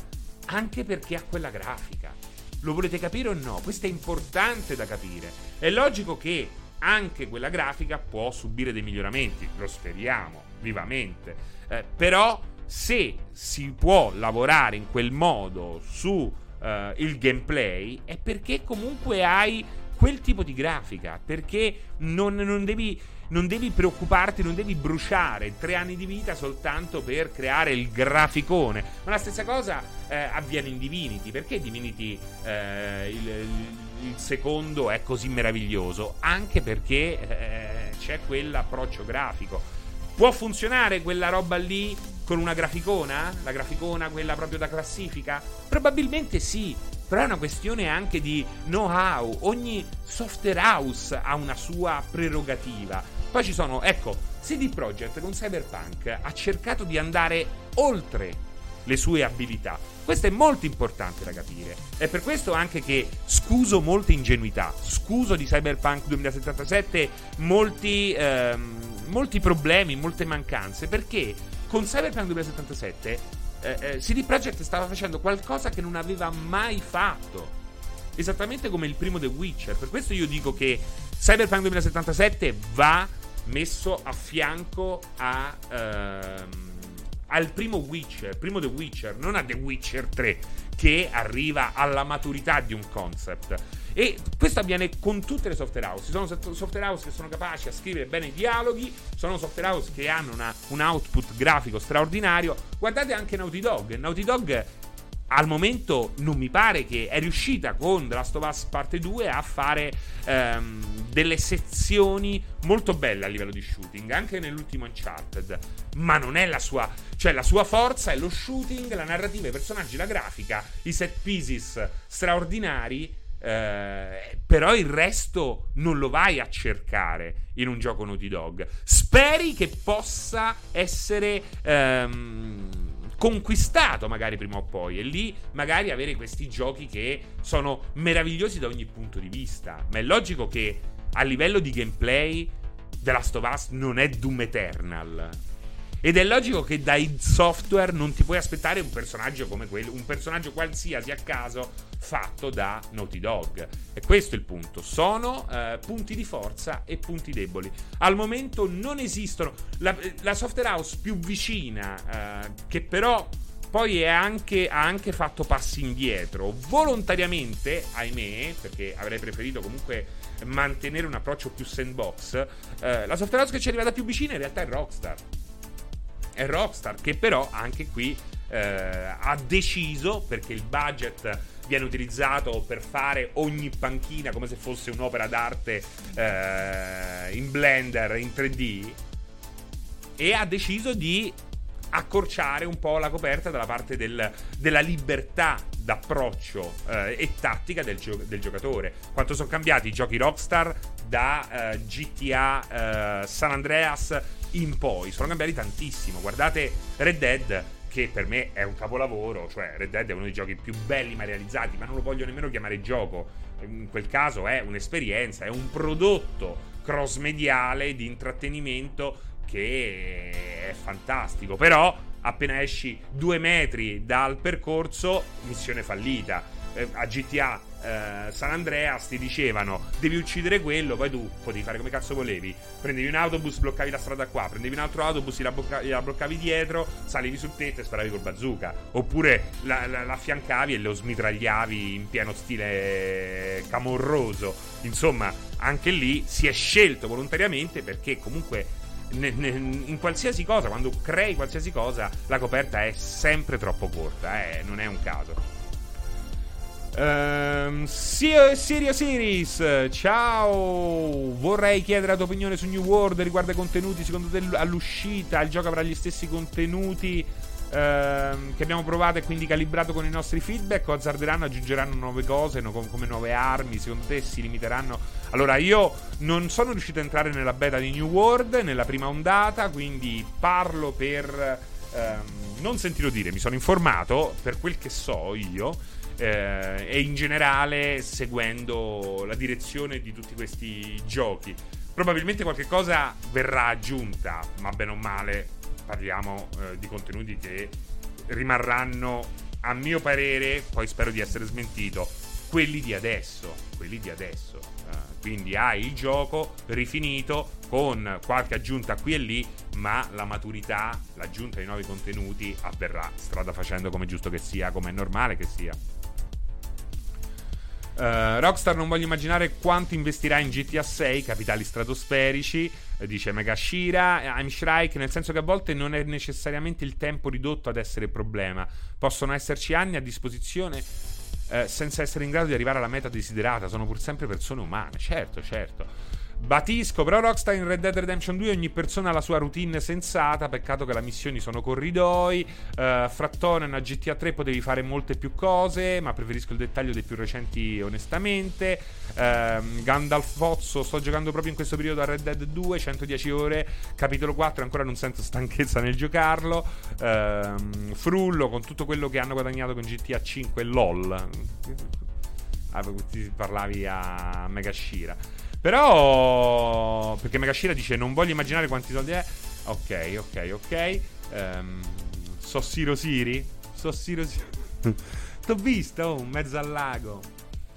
Anche perché ha quella grafica. Lo volete capire o no? Questo è importante da capire. È logico che anche quella grafica può subire dei miglioramenti, lo speriamo vivamente. Eh, però se si può lavorare in quel modo su eh, il gameplay è perché comunque hai quel tipo di grafica, perché non, non, devi, non, devi, preoccuparti, non devi bruciare tre anni di vita soltanto per creare il graficone. Ma la stessa cosa eh, avviene in Divinity, perché Divinity eh, il, il secondo è così meraviglioso? Anche perché eh, c'è quell'approccio grafico. Può funzionare quella roba lì con una graficona? La graficona, quella proprio da classifica? Probabilmente sì, però è una questione anche di know-how. Ogni software house ha una sua prerogativa. Poi ci sono, ecco, CD Projekt con Cyberpunk ha cercato di andare oltre le sue abilità. Questo è molto importante da capire. È per questo anche che scuso molte ingenuità, scuso di Cyberpunk 2077 molti, ehm, molti problemi, molte mancanze, perché con Cyberpunk 2077 eh, eh, CD Projekt stava facendo qualcosa che non aveva mai fatto. Esattamente come il primo The Witcher. Per questo io dico che Cyberpunk 2077 va messo a fianco a, ehm, al primo Witcher, primo The Witcher, non a The Witcher 3, che arriva alla maturità di un concept. E questo avviene con tutte le software house. Ci sono software house che sono capaci a scrivere bene i dialoghi, sono software house che hanno una, un output grafico straordinario. Guardate anche Naughty Dog. Naughty Dog al momento non mi pare che è riuscita con The Last of Us Parte 2 a fare um, delle sezioni molto belle a livello di shooting, anche nell'ultimo Uncharted. Ma non è la sua. Cioè, la sua forza è lo shooting, la narrativa, i personaggi, la grafica, i set pieces straordinari. Eh, però il resto non lo vai a cercare in un gioco Naughty Dog. Speri che possa essere. Um, conquistato magari prima o poi e lì magari avere questi giochi che sono meravigliosi da ogni punto di vista. Ma è logico che a livello di gameplay The Last of Us non è Doom Eternal. Ed è logico che dai software non ti puoi aspettare un personaggio come quello, un personaggio qualsiasi a caso fatto da Naughty Dog. E questo è il punto. Sono eh, punti di forza e punti deboli. Al momento non esistono. La, la software house più vicina, eh, che però poi anche, ha anche fatto passi indietro, volontariamente, ahimè, perché avrei preferito comunque mantenere un approccio più sandbox. Eh, la software house che ci è arrivata più vicina in realtà è Rockstar è Rockstar, che però anche qui eh, ha deciso, perché il budget viene utilizzato per fare ogni panchina come se fosse un'opera d'arte eh, in Blender in 3D, e ha deciso di accorciare un po' la coperta dalla parte del, della libertà d'approccio eh, e tattica del, gio- del, giocatore. Quanto sono cambiati i giochi Rockstar da eh, GTA eh, San Andreas in poi sono cambiati tantissimo. Guardate Red Dead, che per me è un capolavoro, cioè Red Dead è uno dei giochi più belli mai realizzati, ma non lo voglio nemmeno chiamare gioco. In quel caso è un'esperienza, è un prodotto cross mediale di intrattenimento che è fantastico. Però appena esci due metri dal percorso, missione fallita. Eh, a GTA eh, San Andreas ti dicevano devi uccidere quello, poi tu potevi fare come cazzo volevi. Prendevi un autobus, bloccavi la strada qua, prendevi un altro autobus, la, blocca- la bloccavi dietro, salivi sul tetto e sparavi col bazooka. Oppure la, la, l'affiancavi e lo smitragliavi in pieno stile camorroso. Insomma, anche lì si è scelto volontariamente perché comunque in qualsiasi cosa, quando crei qualsiasi cosa, la coperta è sempre troppo corta, eh, non è un caso. Um, Sirio Series, ciao. Vorrei chiedere la tua opinione su New World riguardo ai contenuti. Secondo te all'uscita il gioco avrà gli stessi contenuti ehm, che abbiamo provato e quindi calibrato con i nostri feedback? O azzarderanno, aggiungeranno nuove cose no, come nuove armi? Secondo te si limiteranno? Allora, io non sono riuscito a entrare nella beta di New World nella prima ondata, quindi parlo per. Ehm, non sentirò dire, mi sono informato per quel che so io eh, e in generale seguendo la direzione di tutti questi giochi. Probabilmente qualche cosa verrà aggiunta, ma bene o male parliamo eh, di contenuti che rimarranno, a mio parere, poi spero di essere smentito, quelli di adesso, quelli di adesso. Uh, quindi hai il gioco rifinito con qualche aggiunta qui e lì, ma la maturità, l'aggiunta di nuovi contenuti avverrà strada facendo come giusto che sia, come è normale che sia. Uh, Rockstar non voglio immaginare quanto investirà in GTA 6, capitali stratosferici, eh, dice Megashira. I'm Shrike, nel senso che a volte non è necessariamente il tempo ridotto ad essere problema. Possono esserci anni a disposizione eh, senza essere in grado di arrivare alla meta desiderata. Sono pur sempre persone umane. Certo, certo. Batisco, però Rockstar in Red Dead Redemption 2 ogni persona ha la sua routine sensata, peccato che le missioni sono corridoi, uh, Frattone a GTA 3 potevi fare molte più cose, ma preferisco il dettaglio dei più recenti onestamente, uh, Gandalf Fozzo, sto giocando proprio in questo periodo a Red Dead 2, 110 ore, capitolo 4 ancora non sento stanchezza nel giocarlo, uh, Frullo con tutto quello che hanno guadagnato con GTA 5 LOL, ah, parlavi a Megashira. Però. Perché Megashira dice: Non voglio immaginare quanti soldi è. Ok, ok, ok. Um, Sossiro Siri? Sossiro Siri. <laughs> T'ho visto oh, in mezzo al lago.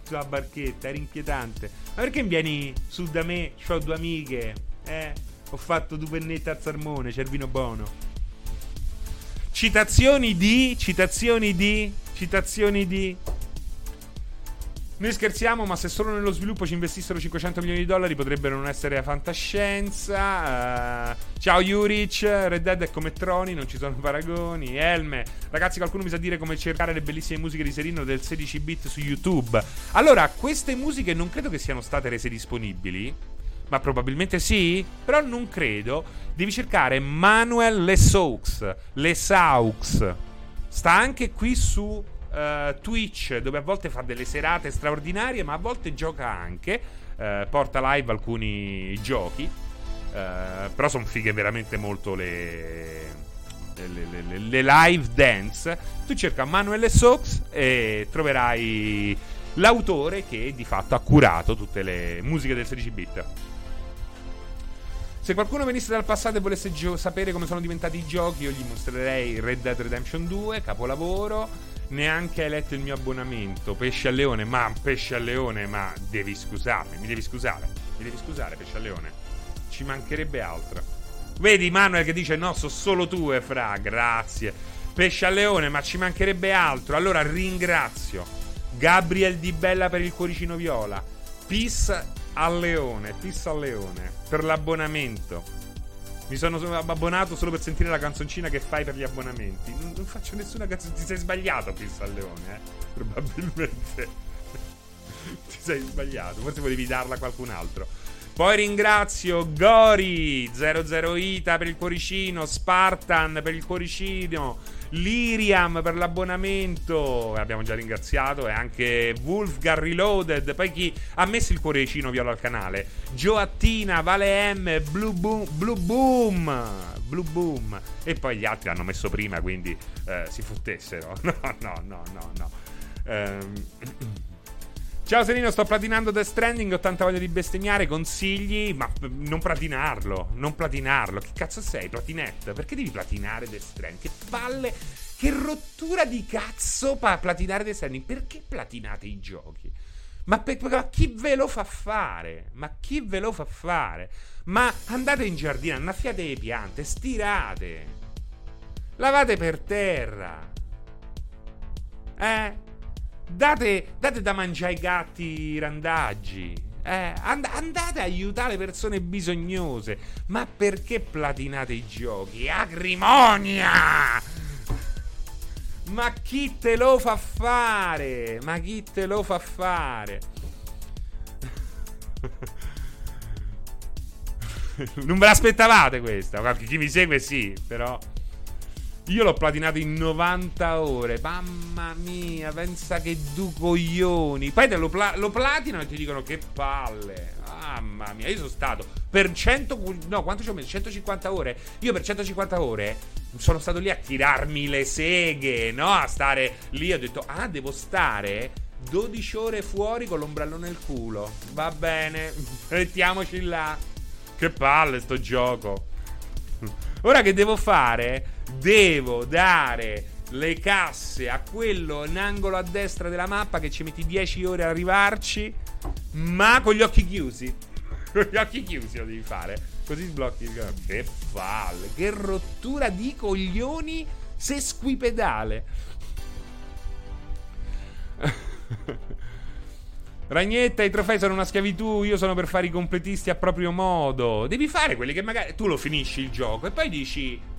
Sulla barchetta, era inquietante. Ma perché vieni su da me? Ho due amiche. Eh, ho fatto due pennette al salmone, Cervino Bono. Citazioni di. Citazioni di. Citazioni di. Noi scherziamo, ma se solo nello sviluppo ci investissero 500 milioni di dollari potrebbero non essere fantascienza. Uh, ciao Juric, Red Dead è come Troni, non ci sono paragoni. Elme, ragazzi, qualcuno mi sa dire come cercare le bellissime musiche di Serino del 16 bit su YouTube. Allora, queste musiche non credo che siano state rese disponibili. Ma probabilmente sì, però non credo. Devi cercare Manuel Lesaux. Lesaux. Sta anche qui su uh, Twitch dove a volte fa delle serate straordinarie, ma a volte gioca anche. Uh, porta live alcuni giochi. Uh, però sono fighe veramente molto le, le, le, le, live dance. Tu cerca Manuel Sox e troverai l'autore che di fatto ha curato tutte le musiche del 16 bit. Se qualcuno venisse dal passato e volesse gio- sapere come sono diventati i giochi, io gli mostrerei Red Dead Redemption 2, capolavoro neanche hai letto il mio abbonamento. Pesce a leone, ma pesce a leone, ma devi scusarmi, mi devi scusare. Mi devi scusare, pesce a leone. Ci mancherebbe altro. Vedi Manuel che dice no, so solo tu, e fra, grazie. Pesce a leone, ma ci mancherebbe altro. Allora ringrazio Gabriel Di Bella per il cuoricino viola. Peace al leone, peace al leone per l'abbonamento. Mi sono abbonato solo per sentire la canzoncina che fai per gli abbonamenti. Non, non faccio nessuna canzone. Ti sei sbagliato, Pizza al Leone, eh? Probabilmente. <laughs> Ti sei sbagliato. Forse potevi darla a qualcun altro. Poi ringrazio Gori 00 Ita per il cuoricino, Spartan per il cuoricino. Liriam per l'abbonamento, abbiamo già ringraziato, e anche Wolfgar Reloaded. Poi chi ha messo il cuoricino viola al canale? Gioattina, Vale M, Blue Boom, Blue Boom, Blue Boom. E poi gli altri hanno messo prima, quindi eh, si fottessero. <laughs> No, no, no, no, no. Ehm. Ciao Serino, sto platinando Death Stranding, ho tanta voglia di bestemmiare, consigli, ma non platinarlo, non platinarlo. Che cazzo sei, platinette? Perché devi platinare Death Stranding? Che palle, che rottura di cazzo pa platinare Death Stranding. Perché platinate i giochi? Ma, per, ma chi ve lo fa fare? Ma chi ve lo fa fare? Ma andate in giardino, annaffiate le piante, stirate. Lavate per terra. Eh? Date, date da mangiare ai gatti randaggi. Eh, and- andate a aiutare persone bisognose. Ma perché platinate i giochi? Acrimonia! Ma chi te lo fa fare? Ma chi te lo fa fare? <laughs> non ve l'aspettavate questa? Chi mi segue sì, però... Io l'ho platinato in 90 ore. Mamma mia, pensa che du coglioni. Poi te lo, pla- lo platinano e ti dicono che palle. Mamma mia, io sono stato per 100. No, quanto ci ho messo? 150 ore. Io per 150 ore sono stato lì a tirarmi le seghe, no? A stare lì. Ho detto, ah, devo stare 12 ore fuori con l'ombrello nel culo. Va bene, <laughs> mettiamoci là. Che palle sto gioco. Ora che devo fare? Devo dare le casse a quello in angolo a destra della mappa che ci metti 10 ore a arrivarci, ma con gli occhi chiusi. <laughs> con gli occhi chiusi lo devi fare. Così sblocchi il Che palle, che rottura di coglioni sesquipedale. <laughs> Ragnetta, i trofei sono una schiavitù, io sono per fare i completisti a proprio modo. Devi fare quelli che magari tu lo finisci il gioco e poi dici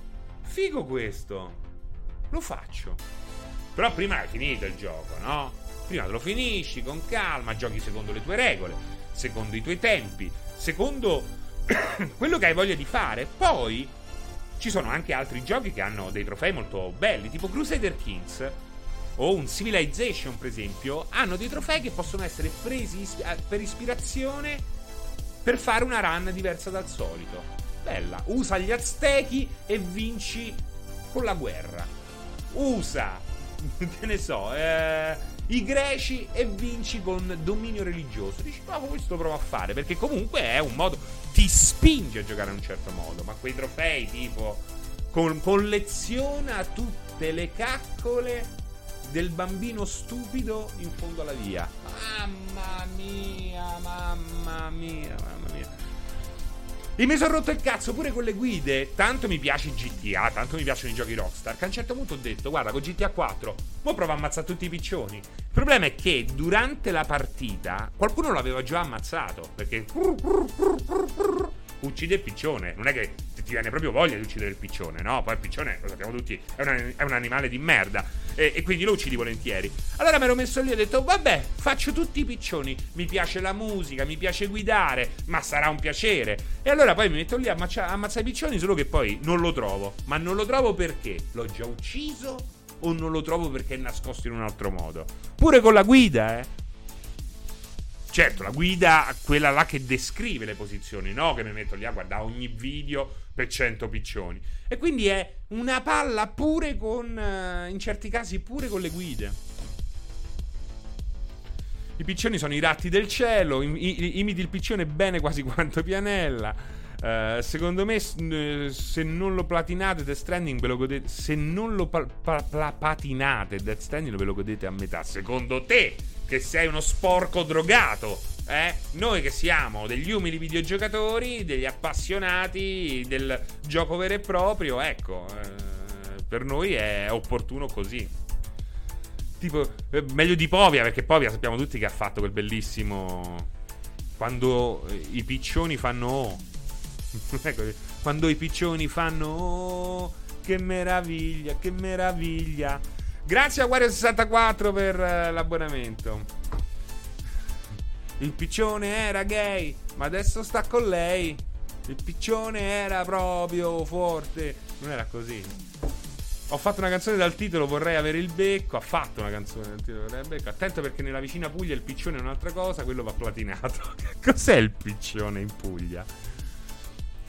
figo questo. Lo faccio. Però prima hai finito il gioco, no? Prima lo finisci con calma, giochi secondo le tue regole, secondo i tuoi tempi, secondo <coughs> quello che hai voglia di fare. Poi ci sono anche altri giochi che hanno dei trofei molto belli, tipo Crusader Kings o un Civilization, per esempio, hanno dei trofei che possono essere presi eh, per ispirazione per fare una run diversa dal solito. Bella, usa gli aztechi e vinci con la guerra. Usa, <laughs> che ne so, eh, i greci e vinci con dominio religioso. Dici, ma questo provo a fare, perché comunque è un modo, ti spinge a giocare in un certo modo, ma quei trofei tipo Con, colleziona tutte le caccole del bambino stupido in fondo alla via. Mamma mia, mamma mia, mamma mia. E mi sono rotto il cazzo pure con le guide. Tanto mi piace GTA, tanto mi piacciono i giochi Rockstar. Che a un certo punto ho detto, guarda, con GTA 4, mo provo a ammazzare tutti i piccioni. Il problema è che durante la partita qualcuno l'aveva già ammazzato. Perché uccide il piccione. Non è che ti viene proprio voglia di uccidere il piccione, no? Poi il piccione, lo sappiamo tutti, è un, è un animale di merda. E, e, quindi lo uccidi volentieri. Allora mi ero messo lì e ho detto, vabbè, faccio tutti i piccioni. Mi piace la musica, mi piace guidare, ma sarà un piacere. E allora poi mi metto lì a ammazzare i piccioni, solo che poi non lo trovo. Ma non lo trovo perché? L'ho già ucciso? O non lo trovo perché è nascosto in un altro modo? Pure con la guida, eh. Certo, la guida, quella là che descrive le posizioni, no? Che mi metto lì a guardare ogni video per 100 piccioni. E quindi è una palla pure con, eh, in certi casi, pure con le guide. I piccioni sono i ratti del cielo, imiti il piccione bene quasi <laughs> quanto Pianella. Uh, secondo me, se non lo platinate Death Stranding ve lo godete. Se non lo pa- pa- pa- patinate Death Stranding ve lo godete a metà. Secondo te? che sei uno sporco drogato. Eh? Noi che siamo degli umili videogiocatori, degli appassionati del gioco vero e proprio, ecco, eh, per noi è opportuno così. Tipo, eh, meglio di Povia, perché Povia sappiamo tutti che ha fatto quel bellissimo. Quando i piccioni fanno. <laughs> Quando i piccioni fanno. Oh, che meraviglia, che meraviglia. Grazie a Wario64 per uh, l'abbonamento. Il piccione era gay, ma adesso sta con lei. Il piccione era proprio forte. Non era così. Ho fatto una canzone dal titolo Vorrei avere il becco. Ha fatto una canzone dal titolo Vorrei avere il becco. Attento perché nella vicina Puglia il piccione è un'altra cosa. Quello va platinato. <laughs> Cos'è il piccione in Puglia?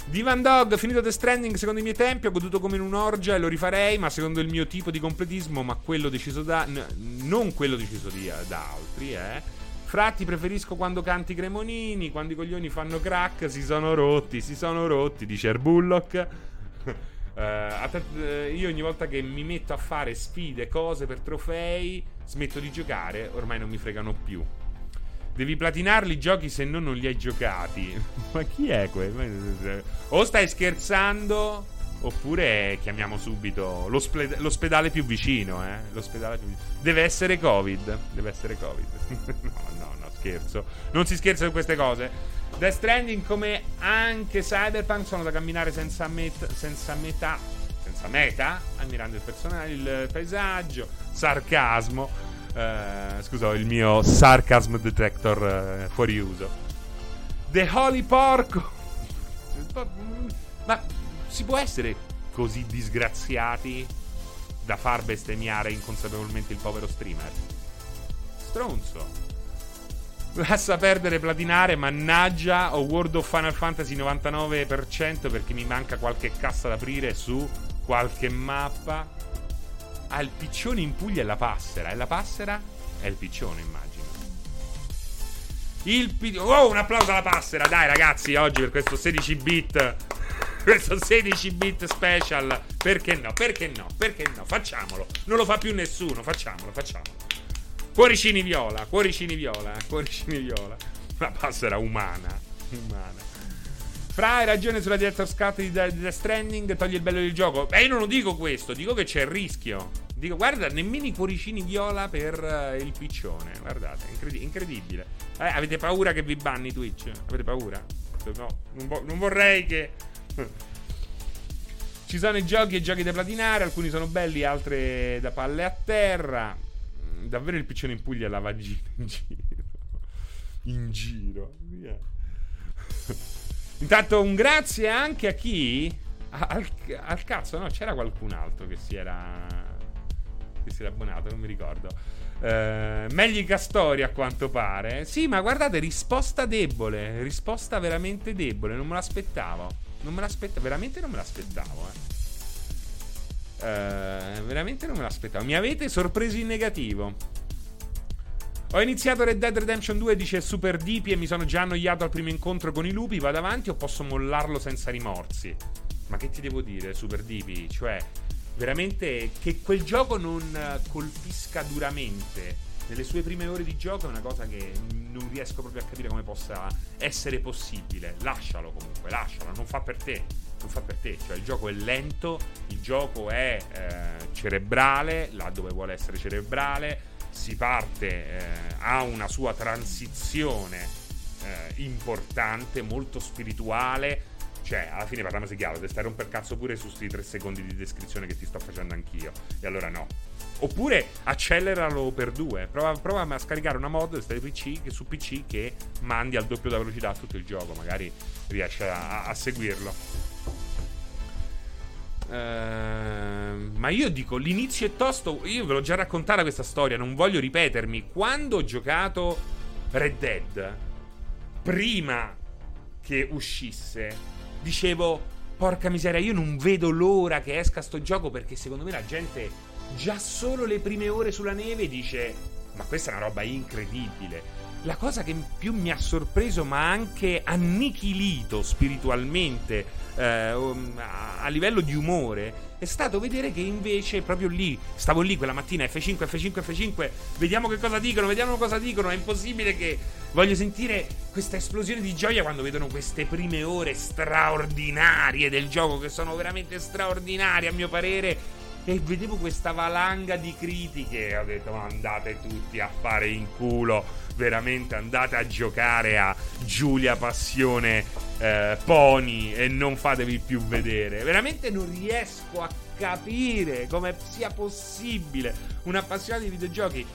Divan Dog, finito The Stranding secondo i miei tempi, ho goduto come in un'orgia e lo rifarei, ma secondo il mio tipo di completismo, ma quello deciso da... N- non quello deciso di, da altri, eh. Fratti preferisco quando canti Cremonini, quando i coglioni fanno crack, si sono rotti, si sono rotti, dice Erbullock. Uh, <laughs> io ogni volta che mi metto a fare sfide, cose per trofei, smetto di giocare, ormai non mi fregano più. Devi platinarli i giochi se no non li hai giocati. <laughs> Ma chi è quello? O stai scherzando oppure chiamiamo subito l'ospe- l'ospedale più vicino, eh? L'ospedale più vicino. Deve essere Covid. Deve essere Covid. <laughs> no, no, no, scherzo. Non si scherza su queste cose. Death Stranding come anche Cyberpunk sono da camminare senza, met- senza metà. Senza meta, ammirando il personaggio, il paesaggio, sarcasmo. Uh, scusa, il mio sarcasm detector uh, fuori uso. The Holy Porco. Ma si può essere così disgraziati da far bestemmiare inconsapevolmente il povero streamer? Stronzo. Lascia perdere platinare, mannaggia, o World of Final Fantasy 99% perché mi manca qualche cassa da aprire su qualche mappa. Ah, il piccione in Puglia è la passera. E la passera è il piccione, immagino. Il piccione. Oh, un applauso alla passera. Dai, ragazzi, oggi per questo 16 bit. <laughs> Questo 16 bit special. Perché no? Perché no? Perché no? Facciamolo. Non lo fa più nessuno. Facciamolo, facciamolo. Cuoricini viola, cuoricini viola, cuoricini viola. La passera umana. Umana. Fra hai ragione sulla director's cut di Death Stranding, toglie il bello del gioco. Beh, io non lo dico questo, dico che c'è il rischio. Dico, guarda, nemmeno i cuoricini viola per uh, il piccione. Guardate, incredi- incredibile. Eh, avete paura che vi banni Twitch? Avete paura? No, non, vo- non vorrei che. <laughs> Ci sono i giochi e giochi da platinare, alcuni sono belli, altri da palle a terra. Mm, davvero il piccione in Puglia la vagina in giro. In giro. Yeah. <laughs> Intanto un grazie anche a chi? Al, al cazzo, no? C'era qualcun altro che si era che si era abbonato, non mi ricordo. Uh, Megli Castori a quanto pare. Sì, ma guardate, risposta debole. Risposta veramente debole. Non me l'aspettavo. Non me l'aspettavo. Veramente non me l'aspettavo. Eh. Uh, veramente non me l'aspettavo. Mi avete sorpreso in negativo. Ho iniziato Red Dead Redemption 2, dice Super Deepy e mi sono già annoiato al primo incontro con i lupi. Vado avanti o posso mollarlo senza rimorsi? Ma che ti devo dire, Super Dipi? Cioè, veramente che quel gioco non colpisca duramente nelle sue prime ore di gioco è una cosa che non riesco proprio a capire come possa essere possibile. Lascialo comunque, lascialo, non fa per te. Non fa per te, cioè il gioco è lento, il gioco è eh, cerebrale, là dove vuole essere cerebrale, si parte, eh, ha una sua transizione eh, importante, molto spirituale cioè, alla fine parliamoci chiaro, devi stare un per cazzo pure su questi tre secondi di descrizione che ti sto facendo anch'io. E allora no. Oppure acceleralo per due. Prova, prova a scaricare una mod PC, su PC che mandi al doppio della velocità tutto il gioco. Magari riesci a, a seguirlo. Uh, ma io dico, l'inizio è tosto. Io ve l'ho già raccontata questa storia, non voglio ripetermi. Quando ho giocato Red Dead, prima che uscisse, dicevo, porca miseria, io non vedo l'ora che esca sto gioco perché secondo me la gente già solo le prime ore sulla neve dice, ma questa è una roba incredibile. La cosa che più mi ha sorpreso ma anche annichilito spiritualmente eh, um, a livello di umore è stato vedere che invece proprio lì, stavo lì quella mattina F5, F5, F5, vediamo che cosa dicono, vediamo cosa dicono, è impossibile che voglio sentire questa esplosione di gioia quando vedono queste prime ore straordinarie del gioco che sono veramente straordinarie a mio parere e vedevo questa valanga di critiche. E ho detto ma andate tutti a fare in culo. Veramente andate a giocare a Giulia Passione eh, Pony e non fatevi più vedere. Veramente non riesco a capire come sia possibile un appassionato di videogiochi.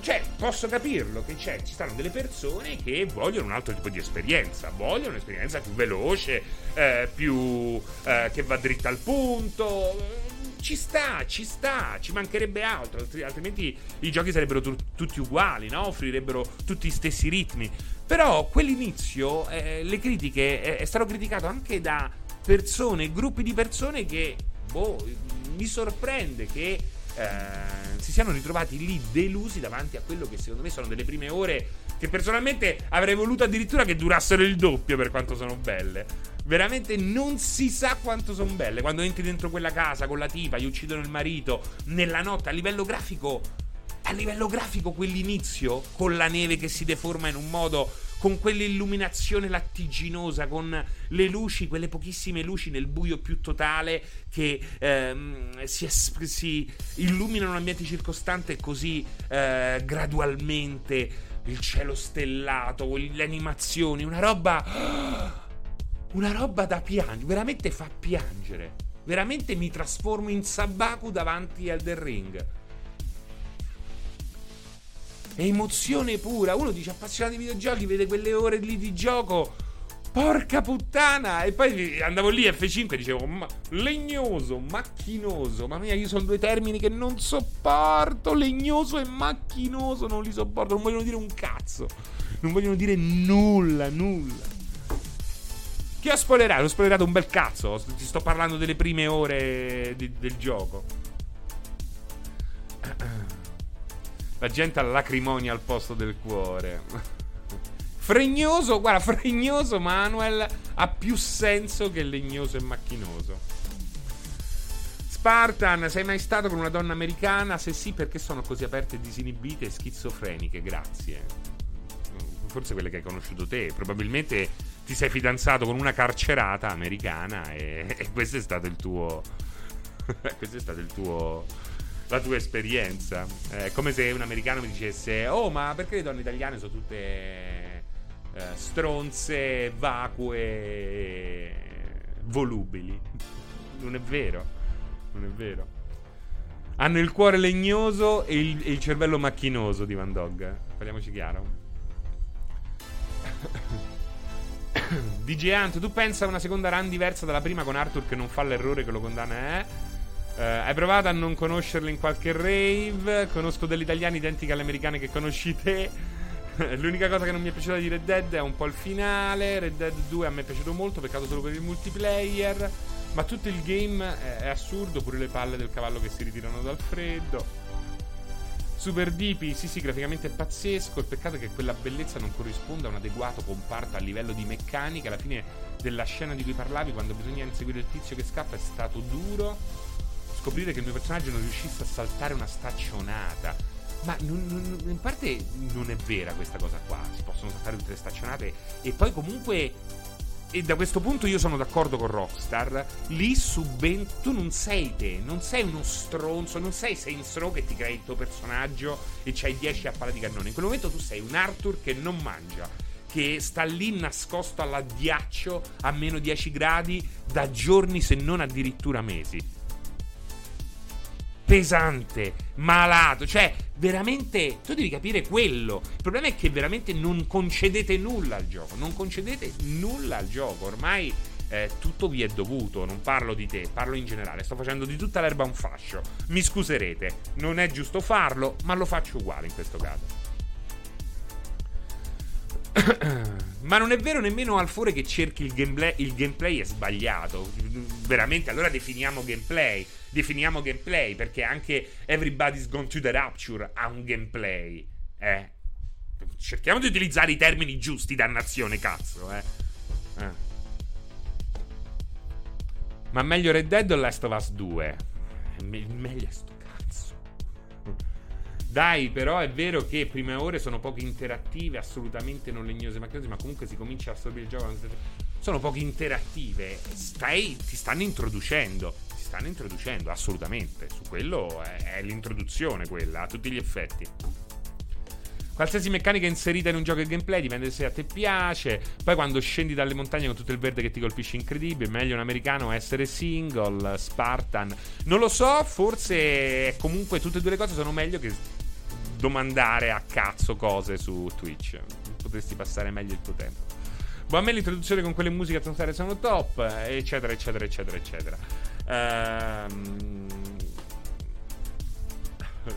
Cioè, posso capirlo che c'è, ci stanno delle persone che vogliono un altro tipo di esperienza, vogliono un'esperienza più veloce, eh, più eh, che va dritta al punto ci sta, ci sta, ci mancherebbe altro, altrimenti i giochi sarebbero tu- tutti uguali, no? Offrirebbero tutti gli stessi ritmi. Però quell'inizio, eh, le critiche, eh, è stato criticato anche da persone, gruppi di persone che, boh, mi sorprende che eh, si siano ritrovati lì delusi davanti a quello che secondo me sono delle prime ore che personalmente avrei voluto addirittura che durassero il doppio per quanto sono belle. Veramente non si sa quanto sono belle. Quando entri dentro quella casa con la tipa, gli uccidono il marito, nella notte, a livello grafico. A livello grafico, quell'inizio, con la neve che si deforma in un modo con quell'illuminazione lattiginosa, con le luci, quelle pochissime luci nel buio più totale che ehm, si, es- si, illuminano l'ambiente circostante così eh, gradualmente, il cielo stellato, le animazioni, una roba una roba da piangere, veramente fa piangere. Veramente mi trasformo in Sabaku davanti al The Ring. È emozione pura. Uno dice appassionato di videogiochi, vede quelle ore lì di gioco. Porca puttana! E poi andavo lì F5 e dicevo, ma legnoso, macchinoso. Mamma mia, io sono due termini che non sopporto. Legnoso e macchinoso, non li sopporto. Non vogliono dire un cazzo. Non vogliono dire nulla, nulla. Chi ha spoilerato? Ho spoilerato un bel cazzo. Ti sto parlando delle prime ore di, del gioco. <clears throat> La gente ha la lacrimonia al posto del cuore. <laughs> Fregnoso, guarda, fregnoso Manuel ha più senso che legnoso e macchinoso. Spartan, sei mai stato con una donna americana? Se sì, perché sono così aperte, disinibite e schizofreniche? Grazie. Forse quelle che hai conosciuto te. Probabilmente ti sei fidanzato con una carcerata americana e, e questo è stato il tuo <laughs> questo è stato il tuo la tua esperienza. È come se un americano mi dicesse oh ma perché le donne italiane sono tutte eh, stronze vacue volubili? Non è vero non è vero. Hanno il cuore legnoso e il, e il cervello macchinoso di Van Dog parliamoci chiaro <laughs> <coughs> DJ Ant, tu pensa a una seconda run diversa dalla prima con Arthur che non fa l'errore che lo condanna, eh? Uh, hai provato a non conoscerle in qualche rave? Conosco delle italiane identiche alle americane che conosci te. <laughs> L'unica cosa che non mi è piaciuta di Red Dead è un po' il finale. Red Dead 2 a me è piaciuto molto, peccato solo per il multiplayer. Ma tutto il game è assurdo, pure le palle del cavallo che si ritirano dal freddo. Super Deepy, sì sì, graficamente è pazzesco. Il peccato è che quella bellezza non corrisponda a un adeguato comparto a livello di meccanica. Alla fine della scena di cui parlavi, quando bisogna inseguire il tizio che scappa, è stato duro scoprire che il mio personaggio non riuscisse a saltare una staccionata. Ma non, non, in parte non è vera questa cosa qua. Si possono saltare tutte le staccionate. E poi comunque e da questo punto io sono d'accordo con Rockstar. Lì suben- tu non sei te, non sei uno stronzo, non sei Saints Row che ti crei il tuo personaggio e c'hai 10 a pala di cannone. In quel momento tu sei un Arthur che non mangia, che sta lì nascosto all'addiaccio a meno 10 gradi da giorni se non addirittura mesi pesante, malato, cioè veramente tu devi capire quello. Il problema è che veramente non concedete nulla al gioco, non concedete nulla al gioco, ormai eh, tutto vi è dovuto, non parlo di te, parlo in generale, sto facendo di tutta l'erba un fascio. Mi scuserete, non è giusto farlo, ma lo faccio uguale in questo caso. <coughs> Ma non è vero nemmeno Alfore che cerchi il gameplay, il gameplay è sbagliato. Veramente, allora definiamo gameplay definiamo gameplay, perché anche Everybody's Gone to the Rapture ha un gameplay. Eh. Cerchiamo di utilizzare i termini giusti, dannazione, cazzo, eh. eh. Ma meglio Red Dead o Last of Us 2? Me- meglio sto cazzo. Dai, però è vero che prime ore sono poco interattive, assolutamente non legnose, ma comunque si comincia a assorbire il gioco. Sono poco interattive. Stai, ti stanno introducendo stanno introducendo, assolutamente. Su quello è, è l'introduzione quella, a tutti gli effetti. Qualsiasi meccanica inserita in un gioco e gameplay dipende se a te piace. Poi quando scendi dalle montagne con tutto il verde che ti colpisce incredibile, meglio un americano essere single, Spartan. Non lo so, forse comunque tutte e due le cose sono meglio che domandare a cazzo cose su Twitch. Potresti passare meglio il tuo tempo. Ma a me l'introduzione con quelle musiche atmosfere sono top, eccetera, eccetera, eccetera, eccetera. Ehm,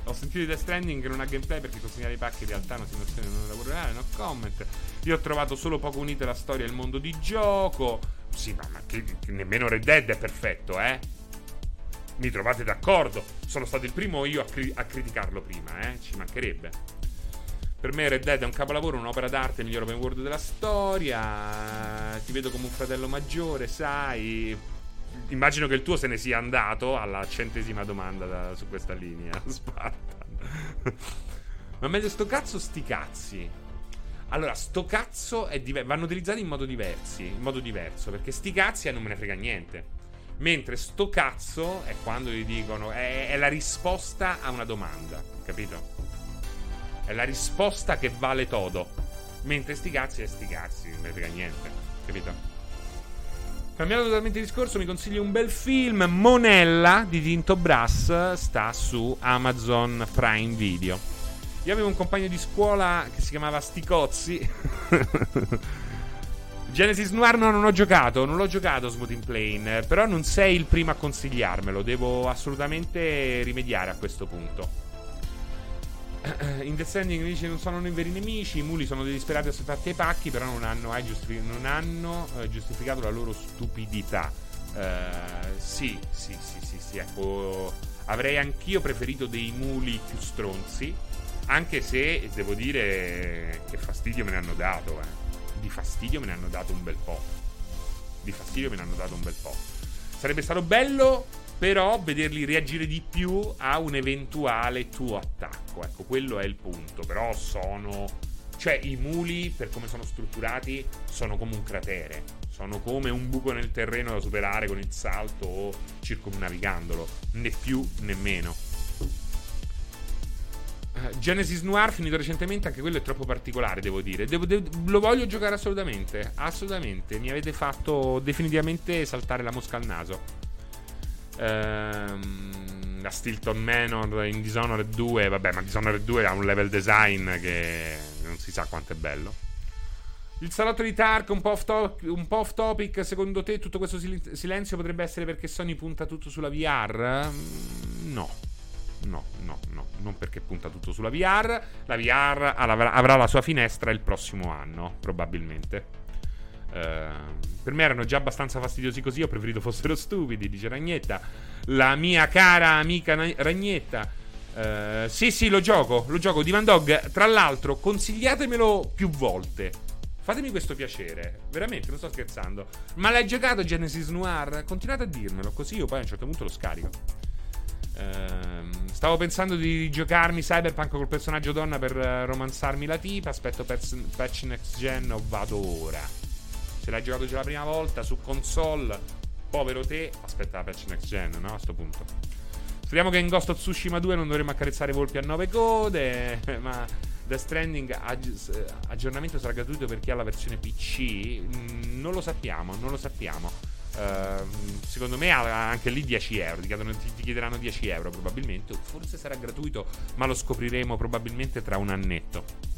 ho sentito di Death Stranding non ha gameplay perché consegnare i pacchi in realtà è una situazione non lavoro reale, no comment. Io ho trovato solo poco unite la storia e il mondo di gioco. Sì, ma, ma che, che nemmeno Red Dead è perfetto, eh? Mi trovate d'accordo? Sono stato il primo io a, cri- a criticarlo prima, eh? Ci mancherebbe. Per me Red Dead è un capolavoro, un'opera d'arte, il miglior open world della storia. Ti vedo come un fratello maggiore, sai immagino che il tuo se ne sia andato alla centesima domanda da, su questa linea, <laughs> Spartan. Ma meglio sto cazzo sti cazzi. Allora, sto cazzo diver- vanno utilizzati in modo, diversi, in modo diverso, perché sti cazzi non me ne frega niente. Mentre sto cazzo è quando gli dicono è, è la risposta a una domanda, capito? È la risposta che vale todo. Mentre sti cazzi è sti cazzi, non me ne frega niente, capito? Cambiando totalmente discorso, mi consiglio un bel film. Monella di Tinto Brass sta su Amazon Prime Video. Io avevo un compagno di scuola che si chiamava Sticozzi. <laughs> Genesis Noir no, non ho giocato, non l'ho giocato Smoothing Plane, però non sei il primo a consigliarmelo, devo assolutamente rimediare a questo punto. <clears throat> in Stranding dice non sono i veri nemici, i muli sono dei disperati assolutati ai pacchi, però non hanno, giustific- non hanno eh, giustificato la loro stupidità. Uh, sì, sì, sì, sì, sì, ecco, avrei anch'io preferito dei muli più stronzi, anche se devo dire che fastidio me ne hanno dato, eh. Di fastidio me ne hanno dato un bel po'. Di fastidio me ne hanno dato un bel po'. Sarebbe stato bello però vederli reagire di più a un eventuale tuo attacco. Ecco, quello è il punto. Però sono. Cioè, i muli, per come sono strutturati, sono come un cratere. Sono come un buco nel terreno da superare con il salto o circumnavigandolo. Né più né meno. Uh, Genesis Noir finito recentemente, anche quello è troppo particolare, devo dire. Devo, devo, lo voglio giocare assolutamente. Assolutamente. Mi avete fatto definitivamente saltare la mosca al naso. Ehm, la Stilton Manor in Dishonored 2, vabbè, ma Dishonored 2 ha un level design che non si sa quanto è bello. Il salotto di Tark, un po' off, to- un po off topic, secondo te tutto questo sil- silenzio potrebbe essere perché Sony punta tutto sulla VR? Mm, no. No, no, no, non perché punta tutto sulla VR. La VR avrà la sua finestra il prossimo anno, probabilmente. Ehm, per me erano già abbastanza fastidiosi così. Ho preferito fossero stupidi, dice Ragnetta. La mia cara amica Ragnetta. Uh, sì, sì, lo gioco, lo gioco. Divan Dog, tra l'altro, consigliatemelo più volte. Fatemi questo piacere, veramente, non sto scherzando. Ma l'hai giocato Genesis Noir? Continuate a dirmelo, così io poi a un certo punto lo scarico. Uh, stavo pensando di giocarmi Cyberpunk col personaggio donna per uh, romanzarmi la tipa. Aspetto patch next gen o vado ora. Se l'hai giocato già la prima volta su console, povero te, aspetta la patch next gen, no? A sto punto. Speriamo che in Ghost of Tsushima 2 non dovremo accarezzare volpi a nove code, <laughs> ma The Stranding aggi- aggiornamento sarà gratuito per chi ha la versione PC? Mm, non lo sappiamo, non lo sappiamo. Uh, secondo me anche lì 10 euro. Ti chiederanno 10 euro probabilmente. Forse sarà gratuito, ma lo scopriremo probabilmente tra un annetto.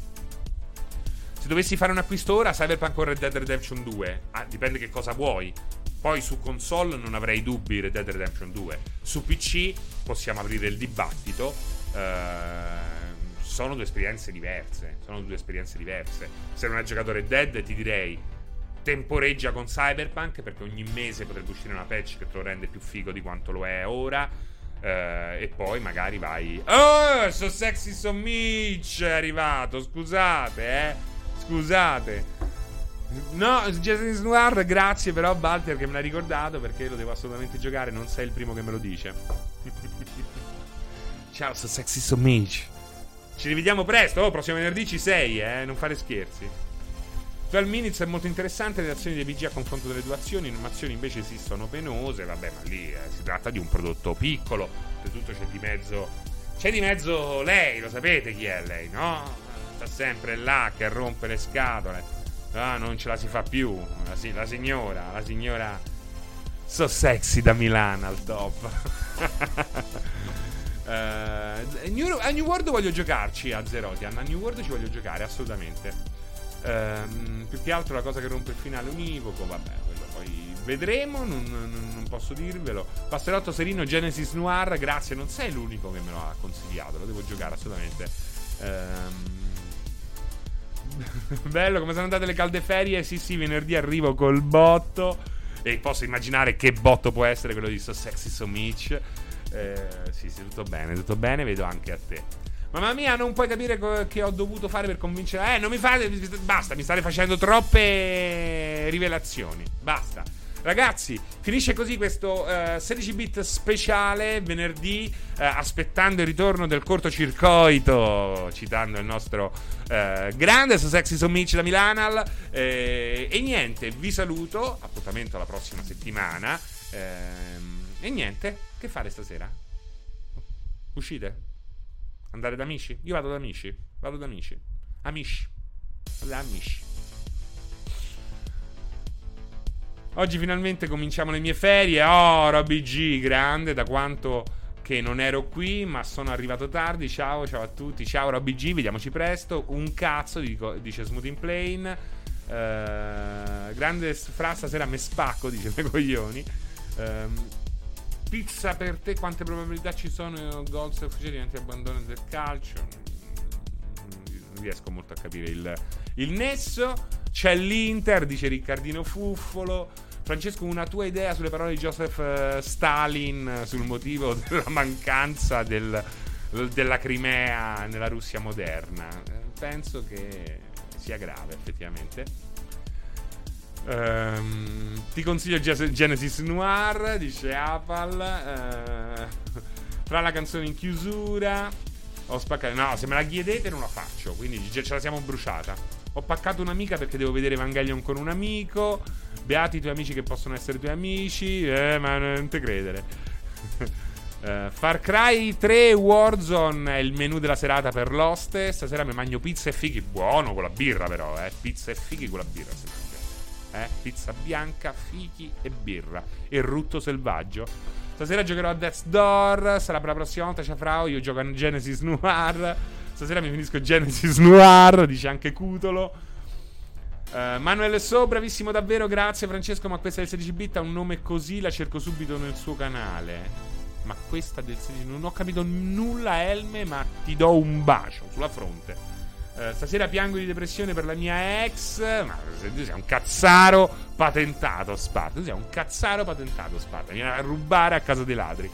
Se dovessi fare un acquisto ora, Cyberpunk o Red Dead Redemption 2. Ah, dipende che cosa vuoi. Poi su console non avrei dubbi Red Dead Redemption 2. Su PC possiamo aprire il dibattito. Uh, sono due esperienze diverse. Sono due esperienze diverse. Se non hai giocato Red Dead, ti direi temporeggia con Cyberpunk perché ogni mese potrebbe uscire una patch che te lo rende più figo di quanto lo è ora. Uh, e poi magari vai. Oh, so sexy so Mitch è arrivato. Scusate, eh. Scusate. No, Jason Noir, grazie però Balter che me l'ha ricordato perché lo devo assolutamente giocare. Non sei il primo che me lo dice. <laughs> Ciao, so sexy so Mitch. Ci rivediamo presto. Oh, prossimo venerdì ci sei, eh. Non fare scherzi. 12 Minutes è molto interessante. Le azioni dei PG a confronto delle due azioni. Innovazioni invece esistono penose. Vabbè, ma lì eh, si tratta di un prodotto piccolo. Oltretutto c'è di mezzo. C'è di mezzo lei, lo sapete chi è lei, no? Sta sempre là che rompe le scatole. Ah, non ce la si fa più. La, si- la signora, la signora. So sexy da Milano al top. Uh, <laughs> New, a New World voglio giocarci a Zerotian. A New World ci voglio giocare, assolutamente. Uh, più che altro la cosa che rompe il finale univoco, vabbè, quello poi vedremo. Non, non, non posso dirvelo. Passerotto Serino Genesis Noir, grazie. Non sei l'unico che me lo ha consigliato, lo devo giocare assolutamente. Um, <laughs> bello, come sono andate le calde ferie? Sì, sì, venerdì arrivo col botto. E posso immaginare che botto può essere quello di So Sexy So Mitch. Eh, sì, sì, tutto bene, tutto bene, vedo anche a te. Mamma mia, non puoi capire co- che ho dovuto fare per convincere. Eh, non mi fate. Basta, mi state facendo troppe rivelazioni. Basta. Ragazzi, finisce così questo uh, 16 bit speciale venerdì, uh, aspettando il ritorno del cortocircuito, citando il nostro uh, grande Sexy So Mitch da Milanal. Eh, e niente, vi saluto. Appuntamento alla prossima settimana. Ehm e niente, che fare stasera? Uscite? Andare da amici? Io vado da amici. Vado da amici. Amici. Da amici. Oggi finalmente cominciamo le mie ferie. Oh, Robby G, grande, da quanto che non ero qui, ma sono arrivato tardi. Ciao, ciao a tutti. Ciao Robby G, vediamoci presto. Un cazzo, dice Smooth Plane. Uh, grande fra stasera me spacco, dice <laughs> me coglioni. Um, Pizza per te, quante probabilità ci sono Golds ufficiali di abbandono del calcio? Non riesco molto a capire il, il nesso. C'è l'Inter, dice Riccardino Fuffolo. Francesco, una tua idea sulle parole di Joseph eh, Stalin sul motivo <laughs> della mancanza del, della Crimea nella Russia moderna? Penso che sia grave, effettivamente. Um, ti consiglio Genesis Noir, dice Apal. Fra la canzone in chiusura. Ho spaccato. No, se me la chiedete non la faccio. Quindi ce la siamo bruciata. Ho paccato un'amica perché devo vedere Evangelion con un amico. Beati i tuoi amici che possono essere tuoi amici. Eh, ma non te credere. uh, <laughs> Far Cry 3 Warzone è il menù della serata per l'oste. Stasera mi mangio pizza e fighi. Buono con la birra, però, eh. Pizza e fighi con la birra. Sì eh? Pizza bianca, fichi e birra. E rutto selvaggio. Stasera giocherò a Death's Door. Sarà per la prossima volta, Ciafrao. Io gioco a Genesis Noir. Stasera mi finisco Genesis Noir, dice anche Cutolo. Uh, Manuel So, bravissimo davvero, grazie Francesco. Ma questa del 16 bit ha un nome così, la cerco subito nel suo canale. Ma questa del 16 non ho capito nulla, Elme, ma ti do un bacio sulla fronte. Eh, stasera piango di depressione per la mia ex. Ma tu sei un cazzaro patentato, Sparta. Tu sei un cazzaro patentato, Sparta. Vieni a rubare a casa dei ladri.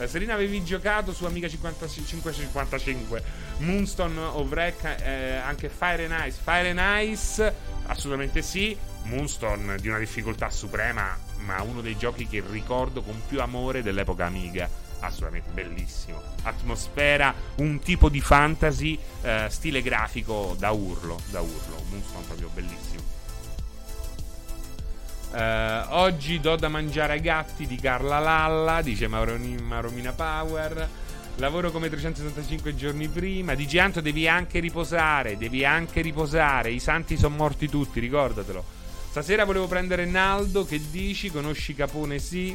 Eh, Serena avevi giocato su Amiga 5555 Moonstone of Wreck eh, anche Fire and Ice. Fire and Ice assolutamente sì. Moonstone di una difficoltà suprema ma uno dei giochi che ricordo con più amore dell'epoca Amiga. Assolutamente bellissimo. Atmosfera un tipo di fantasy eh, stile grafico da urlo da urlo. Moonstone proprio bellissimo Uh, oggi do da mangiare ai gatti di Carla Lalla, dice Maromina Power. Lavoro come 365 giorni prima. Dice Anto, devi anche riposare. Devi anche riposare. I santi sono morti tutti, ricordatelo. Stasera volevo prendere Naldo. Che dici? Conosci Capone? Sì.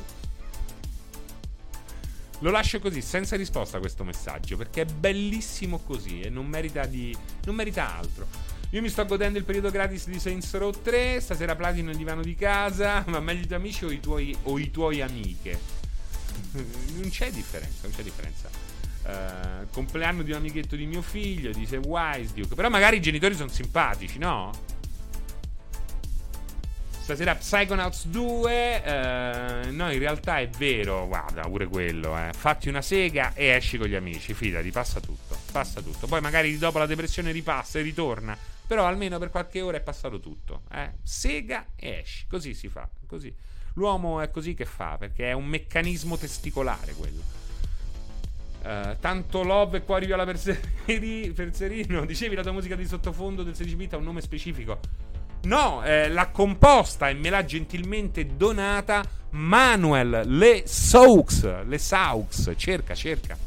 Lo lascio così, senza risposta a questo messaggio, perché è bellissimo così e non merita, di, non merita altro. Io mi sto godendo il periodo gratis di Saints Row 3. Stasera platino il divano di casa. Ma meglio i tuoi amici o i tuoi, o i tuoi amiche? non c'è differenza, non c'è differenza. Uh, compleanno di un amichetto di mio figlio, dice Wise Duke. Però magari i genitori sono simpatici, no? Stasera Psychonauts 2. Uh, no, in realtà è vero. Guarda, pure quello. Eh. Fatti una sega e esci con gli amici. Fidati, passa tutto. Passa tutto. Poi magari dopo la depressione ripassa e ritorna. Però almeno per qualche ora è passato tutto. Eh? Sega e esci. Così si fa. Così. L'uomo è così che fa, perché è un meccanismo testicolare quello. Uh, tanto love e cuori viola per, seri, per Serino. Dicevi la tua musica di sottofondo del 16 bit ha un nome specifico. No, eh, l'ha composta e me l'ha gentilmente donata Manuel Le Saux. Le Saux. Cerca, cerca.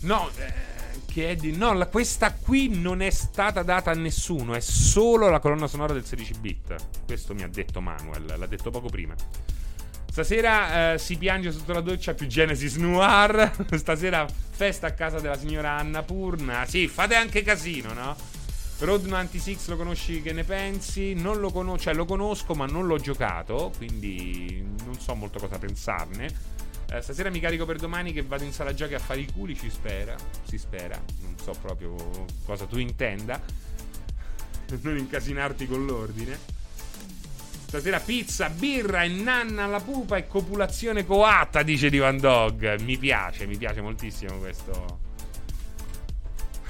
No, eh, che è di... No, la, questa qui non è stata data a nessuno, è solo la colonna sonora del 16 bit. Questo mi ha detto Manuel, l'ha detto poco prima. Stasera eh, si piange sotto la doccia più Genesis Noir. <laughs> Stasera festa a casa della signora Anna Purna. Sì, fate anche casino, no? Road 96 lo conosci, che ne pensi? Non lo conosco, cioè lo conosco ma non l'ho giocato, quindi non so molto cosa pensarne. Eh, stasera mi carico per domani che vado in sala giochi a fare i culi, ci spera. Si spera. Non so proprio cosa tu intenda. <laughs> non incasinarti con l'ordine. Stasera pizza, birra e nanna alla pupa e copulazione coatta, dice Divan Dog. Mi piace, mi piace moltissimo questo.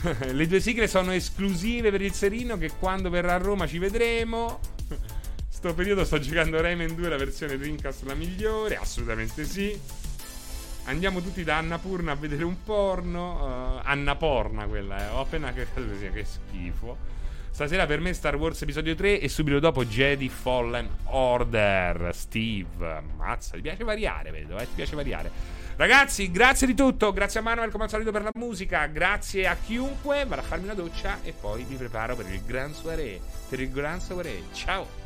<laughs> Le due sigle sono esclusive per il Serino che quando verrà a Roma ci vedremo. <laughs> Sto periodo sto giocando Rayman 2, la versione Dreamcast la migliore, assolutamente sì. Andiamo tutti da Annapurna a vedere un porno. Uh, Anna Porna quella, eh. Ho appena che, che schifo. Stasera per me Star Wars episodio 3 e subito dopo Jedi Fallen Order. Steve, mazza, ti piace variare, vedo, eh? Ti piace variare. Ragazzi, grazie di tutto. Grazie a Manuel come al solito per la musica. Grazie a chiunque. Vado a farmi una doccia e poi mi preparo per il gran soirée. Per il gran soirée. Ciao.